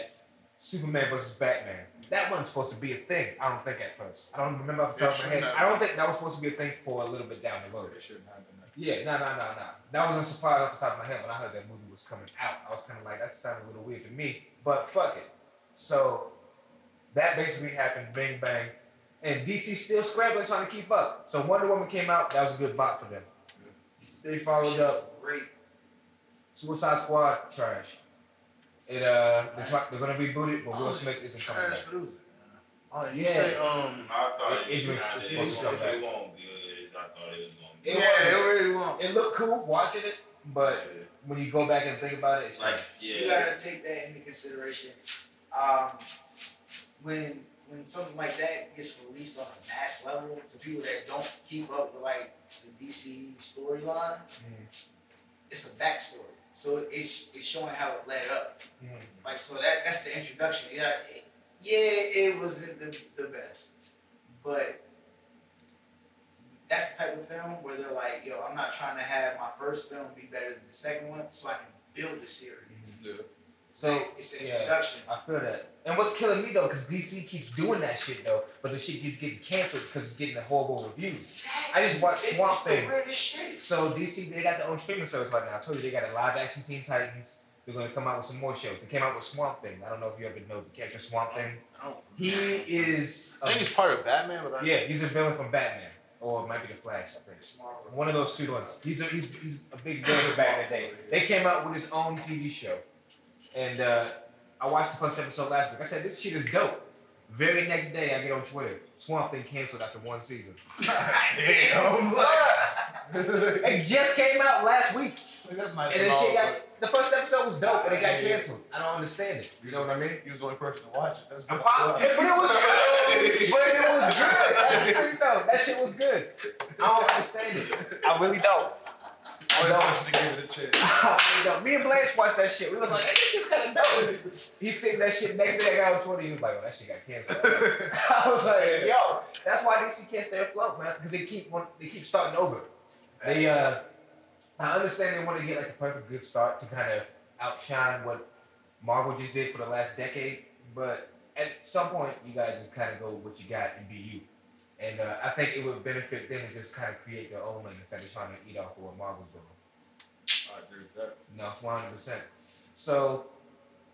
Superman versus Batman. That wasn't supposed to be a thing. I don't think at first. I don't remember off the top of my head. Yeah, I don't think that was supposed to be a thing for a little bit down the road. It shouldn't happen. Yeah, no, no, no, no. That was a surprise off the top of my head when I heard that movie was coming out. I was kind of like, that sounded a little weird to me, but fuck it. So that basically happened, bang bang, and DC still scrambling trying to keep up. So Wonder Woman came out. That was a good bot for them. They followed up Great. Suicide Squad trash. It uh they're, try, they're gonna reboot it, but Will Oh, Smith isn't coming back. but. Oh, you Yeah. say um. I thought It- it, it was was kinda- supposed to come it back. won't be good as I thought it was gonna be. It yeah, wasn't. it really won't. It looked cool watching it, but when you go back and think about it, it's like trash. You gotta take that into consideration. Um, when when something like that gets released on a mass level to people that don't keep up with like the DC storyline, Mm. it's a backstory. So it's it's showing how it led up. Mm. Like so that that's the introduction. Yeah, it, yeah, it wasn't the the best, but that's the type of film where they're like, yo, I'm not trying to have my first film be better than the second one, so I can build the series. Mm-hmm. Yeah. So It's the yeah. introduction. I feel that. And what's killing me though, because DC keeps doing that shit though, but the shit keeps getting canceled because it's getting a horrible reviews. Exactly. I just watched It- Swamp Thing. the weirdest shit. So DC, they got their own streaming service right now. I told you they got a live action Teen Titans. They're gonna come out with some more shows. They came out with Swamp Thing. I don't know if you ever know the character Swamp Thing. I don't. He is. I think he's part of Batman, but I, yeah, he's a villain from Batman, or it might be the Flash. I think. One of those two ones. He's a he's, he's a big villain back in the day. They came out with his own TV show, and uh, I watched the first episode last week. I said this shit is dope. Very next day, I get on Twitter. Swamp Thing canceled after one season. Damn. It just came out last week. That's nice. And and then all, shit got the first episode was dope, but it got canceled. I don't understand it. You know what I mean? he was the only person to watch it. That's I'm but it was good. But it was good. That's the thing, though. That shit was good. I don't understand it. I really don't. I don't. to give it a chance. I really don't. Me and Blanche watched that shit. We was like, this shit's kind of dope. He seen that shit next day. I got on Twitter. He was like, oh, that shit got canceled. I was like, yo, that's why DC can't stay afloat, man, because they keep they keep starting over. They uh, I understand they want to get like a perfect good start to kind of outshine what Marvel just did for the last decade, but at some point you guys just kind of go with what you got and be you. And uh, I think it would benefit them to just kind of create their own lane instead of trying to eat off of what Marvel's doing. I agree with that. No, one hundred percent. So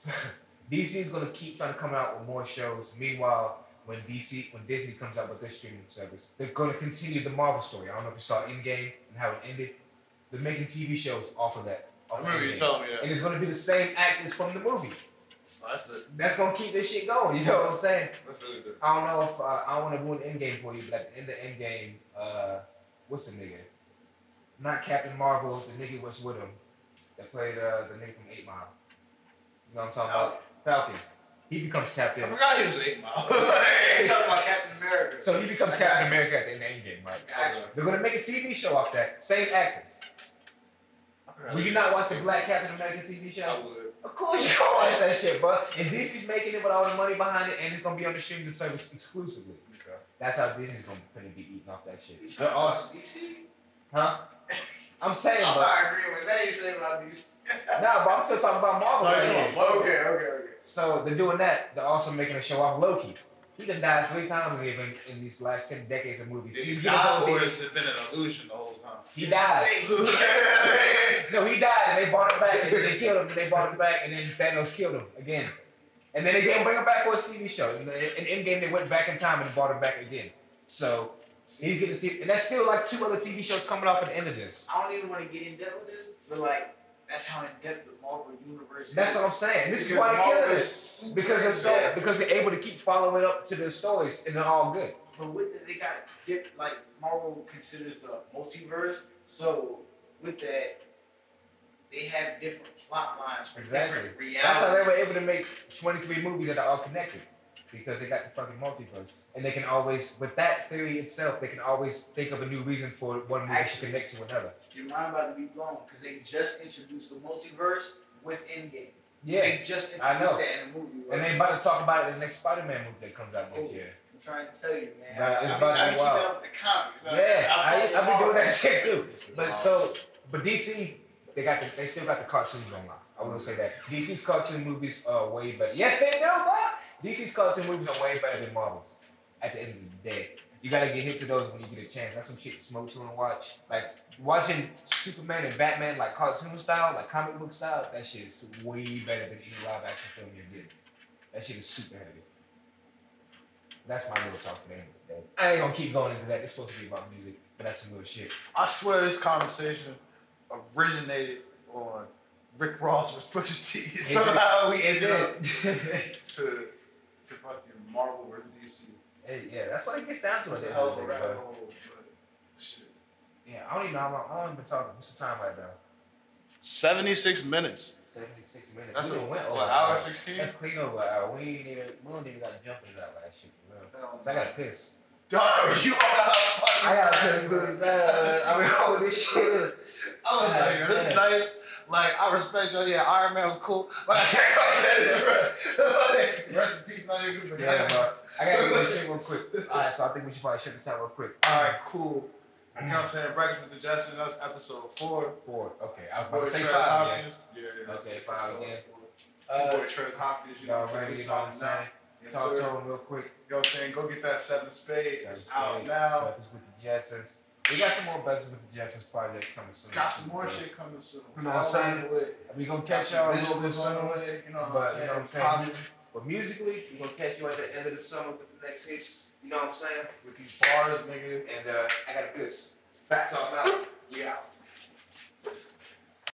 DC is gonna keep trying to come out with more shows. Meanwhile, when DC, when Disney comes out with their streaming service, they're gonna continue the Marvel story. I don't know if you saw Endgame and how it ended. They're making TV shows off of that. I Off of remember you telling me that. And it's gonna be the same actors from the movie. That's. That's gonna keep this shit going. You know what I'm saying? That's really good. I don't know if uh, I want to ruin Endgame for you, but at the end of Endgame, uh, what's the nigga? Not Captain Marvel. The nigga was with him that played uh, the nigga from Eight Mile. You know what I'm talking about? Falcon. He becomes I Captain. forgot he was eight mile. Talking about Captain America? So he becomes Captain America at the end of Endgame, right? Gotcha. They're gonna make a TV show off that. Same actors. Will you not watch the Black Captain America TV I show? would. Of course you gonna watch that shit, bro. And Disney's making it with all the money behind it, and it's gonna be on the streaming service exclusively. Okay. That's how Disney's gonna, gonna be eating off that shit. trying They're awesome. DC? Huh? I'm saying, I'm but not agreeing with that you say about DC. nah, but I'm still talking about Marvel. Right, right come here. Okay, okay, okay. So they're doing that. They're also making a show off Loki. He done died three times in, in, in these last ten decades of movies. These He's getting his own Star TV. Have been an illusion the whole time. He died. No, he died, and they brought him back, and they killed him, and they brought him back, and then Thanos killed him again. And then they didn't bring him back for a TV show. In, the, in Endgame, they went back in time and brought him back again. So he's getting TV, and that's still like two other TV shows coming off at the end of this. I don't even want to get in depth with this, but like that's how in depth the Marvel universe is. That's what I'm saying. This is why they Marvel is because they're so because they're able to keep following up to the stories, and they're all good. But with the, they got like Marvel considers the multiverse, so with that, they have different plot lines for Exactly. different realities. That's how they were able to make 23 movies that are all connected. Because they got the fucking multiverse. And they can always, with that theory itself, they can always think of a new reason for one movie Actually- to connect to another. Your mind about to be blown because they just introduced the multiverse with Endgame. Yeah. They just I know. that in the movie. And right? they about to talk about it in the next Spider Man movie that comes out next Oh. year. I'm trying to tell you, man. Nah, it's I, about to I, be wild. up with the comics. Yeah, I, follow I, been doing that shit too. But so, but DC, they got the, they still got the cartoons on lock. I will say that DC's cartoon movies are way better. Yes, they do, bro. DC's cartoon movies are way better than Marvel's. At the end of the day, you gotta get hit to those when you get a chance. That's some shit to smoke to and watch. Like watching Superman and Batman, like cartoon style, like comic book style. That shit is way better than any live action film you're getting. That shit is super heavy. That's my little talk for the end of the day. I ain't gonna keep going into that. It's supposed to be about music, but that's some little shit. I swear this conversation originated on Rick Ross versus Pusha T. Somehow we ended up to to fucking Marvel versus DC. did. yeah, that's what it gets down to. That's at a the hell end of a of the day, rabbit hole. But shit. Yeah, I don't even know how long. I don't been talking. What's the time right now? Seventy six minutes. Seventy-six minutes. That's we a done went over what, hour hour. sixteen. That's clean over an hour. We ain't even. We don't even got jumping out last shit. For real. Cause I gotta piss. Dog, you are fucking. I gotta piss really bad. I mean, all this shit. I was like, yo, this is nice. Like, I respect you. Yeah, Iron Man was cool. But I can't go like, Rest in peace, my nigga. But Yeah, but I gotta do this shit real quick. All right, so I think we should probably shut this out real quick. All right, cool. You know what I'm saying? Breakfast with the Jetsons. That's episode four. Four. Okay, I was about to say five. Yeah. Yeah, yeah. Okay, five again. Your Uh, boy Trez Hopkins. You know what I'm saying? You know what I'm saying? Yes, Talk sir. to him real quick. You know what I'm saying? Go get that seven spade. Seven It's out now. Breakfast with the Jetsons. We got some more Breakfast with the Jetsons project coming soon. Got some more shit coming soon. You know what I'm saying? On the way. We gonna catch y'all a little bit soon. way, You know what But, I'm saying? you know what I'm saying? But musically, we gonna catch you at the end of the summer with the next hits. You know what I'm saying? With these bars, nigga. And uh, I gotta piss. Facts. So I'm out. We out.